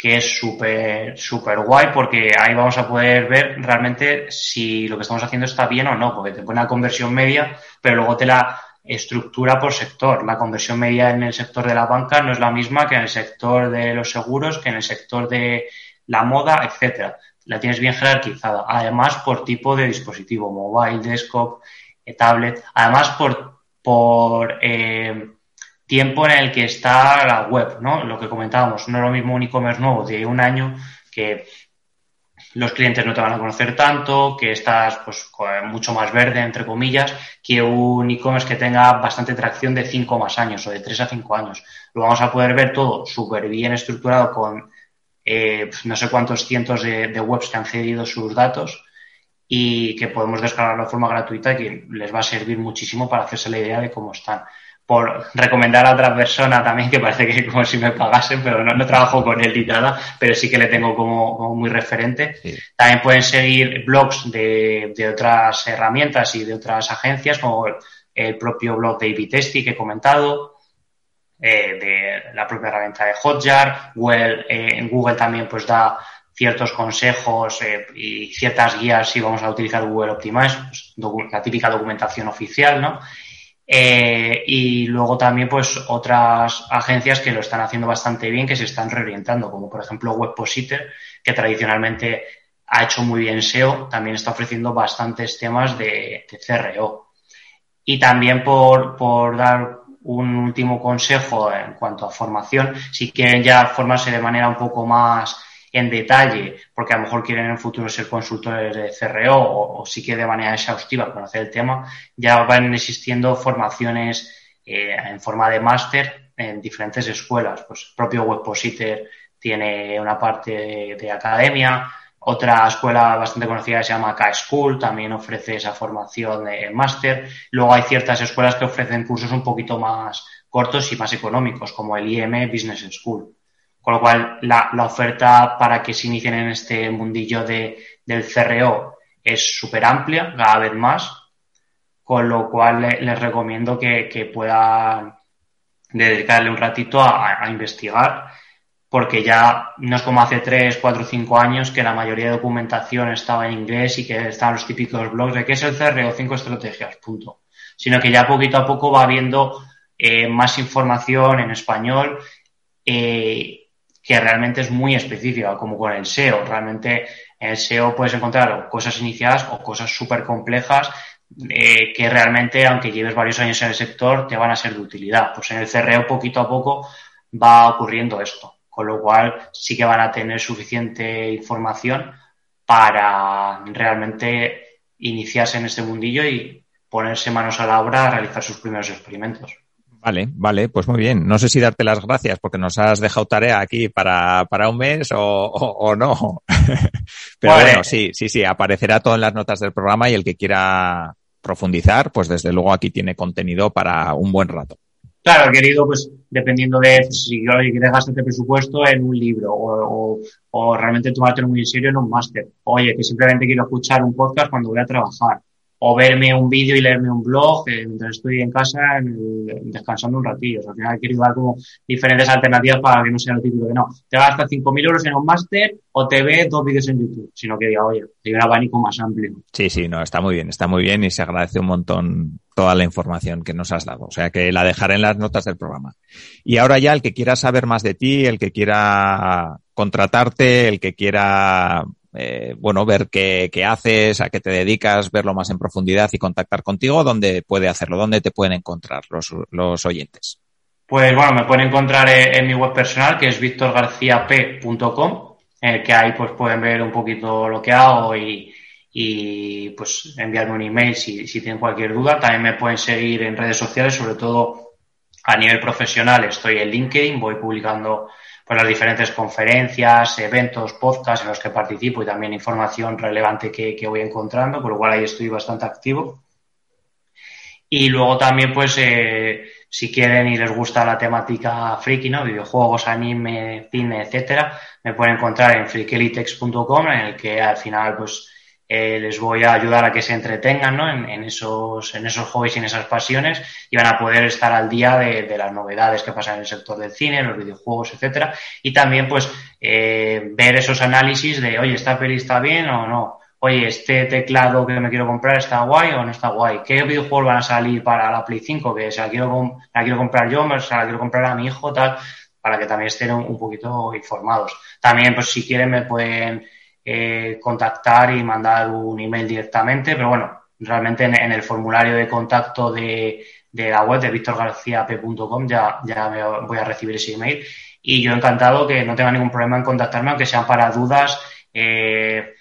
que es súper, súper guay porque ahí vamos a poder ver realmente si lo que estamos haciendo está bien o no, porque te pone la conversión media, pero luego te la estructura por sector. La conversión media en el sector de la banca no es la misma que en el sector de los seguros, que en el sector de la moda, etcétera. La tienes bien jerarquizada. Además, por tipo de dispositivo, mobile, desktop, eh, tablet. Además, por, por eh, tiempo en el que está la web, ¿no? Lo que comentábamos, no es lo mismo un e-commerce nuevo de un año que los clientes no te van a conocer tanto, que estás pues mucho más verde, entre comillas, que un e-commerce que tenga bastante tracción de 5 más años o de 3 a 5 años. Lo vamos a poder ver todo súper bien estructurado con eh, pues, no sé cuántos cientos de, webs que han cedido sus datos y que podemos descargarlo de forma gratuita y que les va a servir muchísimo para hacerse la idea de cómo están por recomendar a otra persona también, que parece que como si me pagasen, pero no, no trabajo con él ni nada, pero sí que le tengo como, muy referente. También pueden seguir blogs de, de, otras herramientas y de otras agencias, como el, propio blog de a Testy que he comentado, eh, de la propia herramienta de Hotjar. Google, eh, en Google también pues da ciertos consejos eh, y ciertas guías si vamos a utilizar Google Optimize, pues, la típica documentación oficial, ¿no? Eh, y luego también, pues, otras agencias que lo están haciendo bastante bien, que se están reorientando, como por ejemplo Webpositor, que tradicionalmente ha hecho muy bien SEO, también está ofreciendo bastantes temas de, de CRO. Y también por, por dar un último consejo en cuanto a formación, si quieren ya formarse de manera un poco más en detalle, porque a lo mejor quieren en el futuro ser consultores de CRO o, sí que de manera exhaustiva conocer el tema, ya van existiendo formaciones eh, en forma de máster en diferentes escuelas. Pues el propio Webpositor tiene una parte de, academia, otra escuela bastante conocida se llama K-School, también ofrece esa formación de máster. Luego hay ciertas escuelas que ofrecen cursos un poquito más cortos y más económicos, como el IM Business School. Con lo cual, la, oferta para que se inicien en este mundillo de, del CRO es súper amplia, cada vez más. Con lo cual, les recomiendo que, puedan dedicarle un ratito a, investigar, porque ya no es como hace 3, 4, 5 años que la mayoría de documentación estaba en inglés y que estaban los típicos blogs de qué es el CRO, cinco estrategias, punto. Sino que ya poquito a poco va habiendo eh, más información en español eh, que realmente es muy específica, como con el SEO. Realmente en el SEO puedes encontrar cosas iniciadas o cosas súper complejas eh, que realmente, aunque lleves varios años en el sector, te van a ser de utilidad. Pues en el CREO poquito a poco va ocurriendo esto, con lo cual sí que van a tener suficiente información para realmente iniciarse en este mundillo y ponerse manos a la obra a realizar sus primeros experimentos. Vale, vale, pues muy bien. No sé si darte las gracias porque nos has dejado tarea aquí para, para un mes o, o, no. Pero bueno, sí, sí, sí, aparecerá todo en las notas del programa y el que quiera profundizar, pues desde luego aquí tiene contenido para un buen rato. Claro, querido, pues dependiendo de si quieres gastarte presupuesto en un libro o, o, o realmente tomártelo muy en serio en un máster. Oye, que simplemente quiero escuchar un podcast cuando voy a trabajar o verme un vídeo y leerme un blog eh, mientras estoy en casa descansando un ratillo. O sea, al final quiero dar como diferentes alternativas para que no sea lo típico de no, te gastas 5.000 euros en un máster o te ves dos vídeos en YouTube, sino que diga, oye, hay un abanico más amplio. Sí, sí, no, está muy bien, está muy bien y se agradece un montón toda la información que nos has dado. O sea, que la dejaré en las notas del programa. Y ahora ya el que quiera saber más de ti, el que quiera contratarte, el que quiera eh, bueno, ver qué, haces, a qué te dedicas, verlo más en profundidad y contactar contigo, ¿dónde puede hacerlo? ¿Dónde te pueden encontrar los, los oyentes? Pues bueno, me pueden encontrar en, mi web personal, que es victorgarciap.com, en el que ahí pues pueden ver un poquito lo que hago y, y pues enviarme un email si, si tienen cualquier duda. También me pueden seguir en redes sociales, sobre todo a nivel profesional. Estoy en LinkedIn, voy publicando pues las diferentes conferencias, eventos, podcasts en los que participo y también información relevante que, que voy encontrando, por lo cual ahí estoy bastante activo. Y luego también, pues, eh, si quieren y les gusta la temática friki, ¿no? Videojuegos, anime, cine, etcétera, me pueden encontrar en freakelitex.com, en el que al final, pues, eh, les voy a ayudar a que se entretengan ¿no? en, esos, en esos y en esas pasiones y van a poder estar al día de, las novedades que pasan en el sector del cine, los videojuegos, etcétera. Y también, pues, eh, ver esos análisis de, oye, ¿esta peli está bien o no? Oye, ¿este teclado que me quiero comprar está guay o no está guay? ¿Qué videojuegos van a salir para la Play 5? Que se la quiero, quiero comprar yo, se la quiero comprar a mi hijo, tal, para que también estén un poquito informados. También, pues, si quieren, me pueden eh, contactar y mandar un email directamente, pero bueno, realmente en, el formulario de contacto de, la web de victorgarciap.com ya, ya me voy a recibir ese email. Y yo encantado que no tenga ningún problema en contactarme, aunque sean para dudas eh,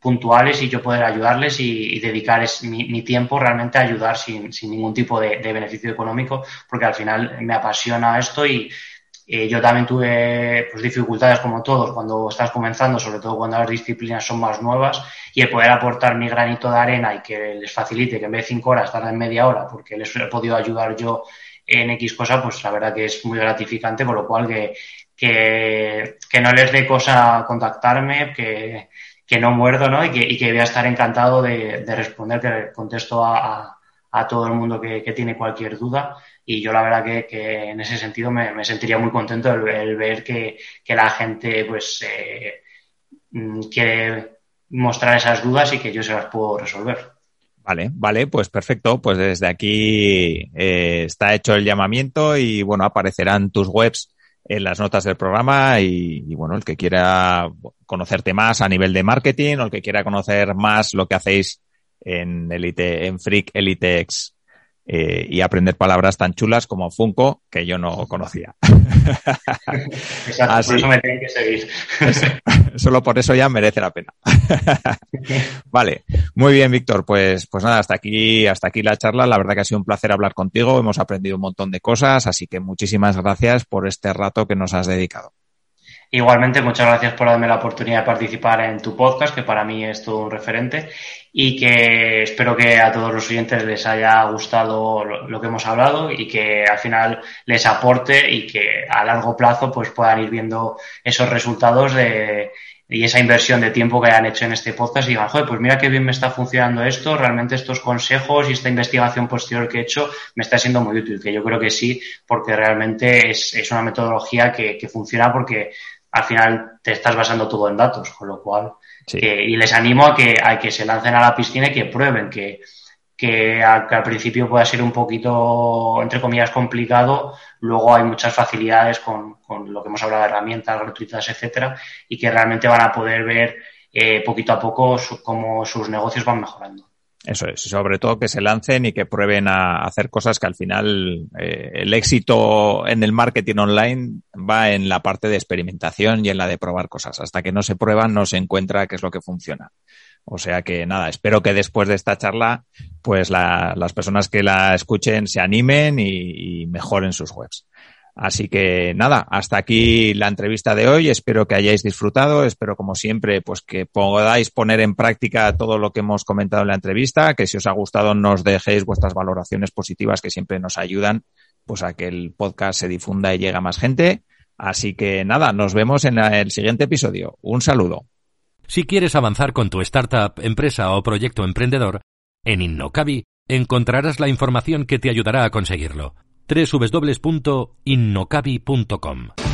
puntuales y yo poder ayudarles y, dedicar mi, tiempo realmente a ayudar sin, sin ningún tipo de, de, beneficio económico, porque al final me apasiona esto y eh, yo también tuve pues, dificultades como todos cuando estás comenzando, sobre todo cuando las disciplinas son más nuevas, y el poder aportar mi granito de arena y que les facilite que en vez de cinco horas tarden media hora, porque les he podido ayudar yo en X cosa, pues la verdad que es muy gratificante, por lo cual que, que, que no les dé cosa contactarme, que, que no muerdo, ¿no? Y que, y que voy a estar encantado de, de responder, que contesto a, a, todo el mundo que, que tiene cualquier duda y yo la verdad que, que en ese sentido me, me sentiría muy contento el, ver que, que, la gente pues eh, mm, quiere mostrar esas dudas y que yo se las puedo resolver. Vale, vale, pues perfecto. Pues desde aquí eh, está hecho el llamamiento y bueno, aparecerán tus webs en las notas del programa y, y, bueno, el que quiera conocerte más a nivel de marketing o el que quiera conocer más lo que hacéis en Elite, en Freak Elitex eh, y aprender palabras tan chulas como Funko que yo no conocía. Exacto, por eso me tienen que seguir. Solo por eso ya merece la pena. vale, muy bien, Víctor. Pues, pues nada, hasta aquí, hasta aquí la charla. La verdad que ha sido un placer hablar contigo. Hemos aprendido un montón de cosas, así que muchísimas gracias por este rato que nos has dedicado. Igualmente, muchas gracias por darme la oportunidad de participar en tu podcast, que para mí es todo un referente y que espero que a todos los oyentes les haya gustado lo, que hemos hablado y que al final les aporte y que a largo plazo pues puedan ir viendo esos resultados de, y esa inversión de tiempo que hayan hecho en este podcast y digan, joder, pues mira qué bien me está funcionando esto, realmente estos consejos y esta investigación posterior que he hecho me está siendo muy útil, que yo creo que sí, porque realmente es, es una metodología que, que funciona porque al final te estás basando todo en datos, con lo cual, y les animo a que, a que se lancen a la piscina y que prueben, que, que, al principio pueda ser un poquito, entre comillas, complicado, luego hay muchas facilidades con, con lo que hemos hablado de herramientas gratuitas, etcétera, y que realmente van a poder ver eh, poquito a poco cómo sus negocios van mejorando. Eso es, sobre todo que se lancen y que prueben a hacer cosas que al final eh, el éxito en el marketing online va en la parte de experimentación y en la de probar cosas. Hasta que no se prueban no se encuentra qué es lo que funciona. O sea que nada, espero que después de esta charla, pues la, las personas que la escuchen se animen y, y mejoren sus webs. Así que nada, hasta aquí la entrevista de hoy. Espero que hayáis disfrutado. Espero, como siempre, pues que podáis poner en práctica todo lo que hemos comentado en la entrevista. Que si os ha gustado, nos dejéis vuestras valoraciones positivas que siempre nos ayudan pues a que el podcast se difunda y llegue a más gente. Así que nada, nos vemos en el siguiente episodio. Un saludo. Si quieres avanzar con tu startup, empresa o proyecto emprendedor, en Innocabi encontrarás la información que te ayudará a conseguirlo www.innocabi.com.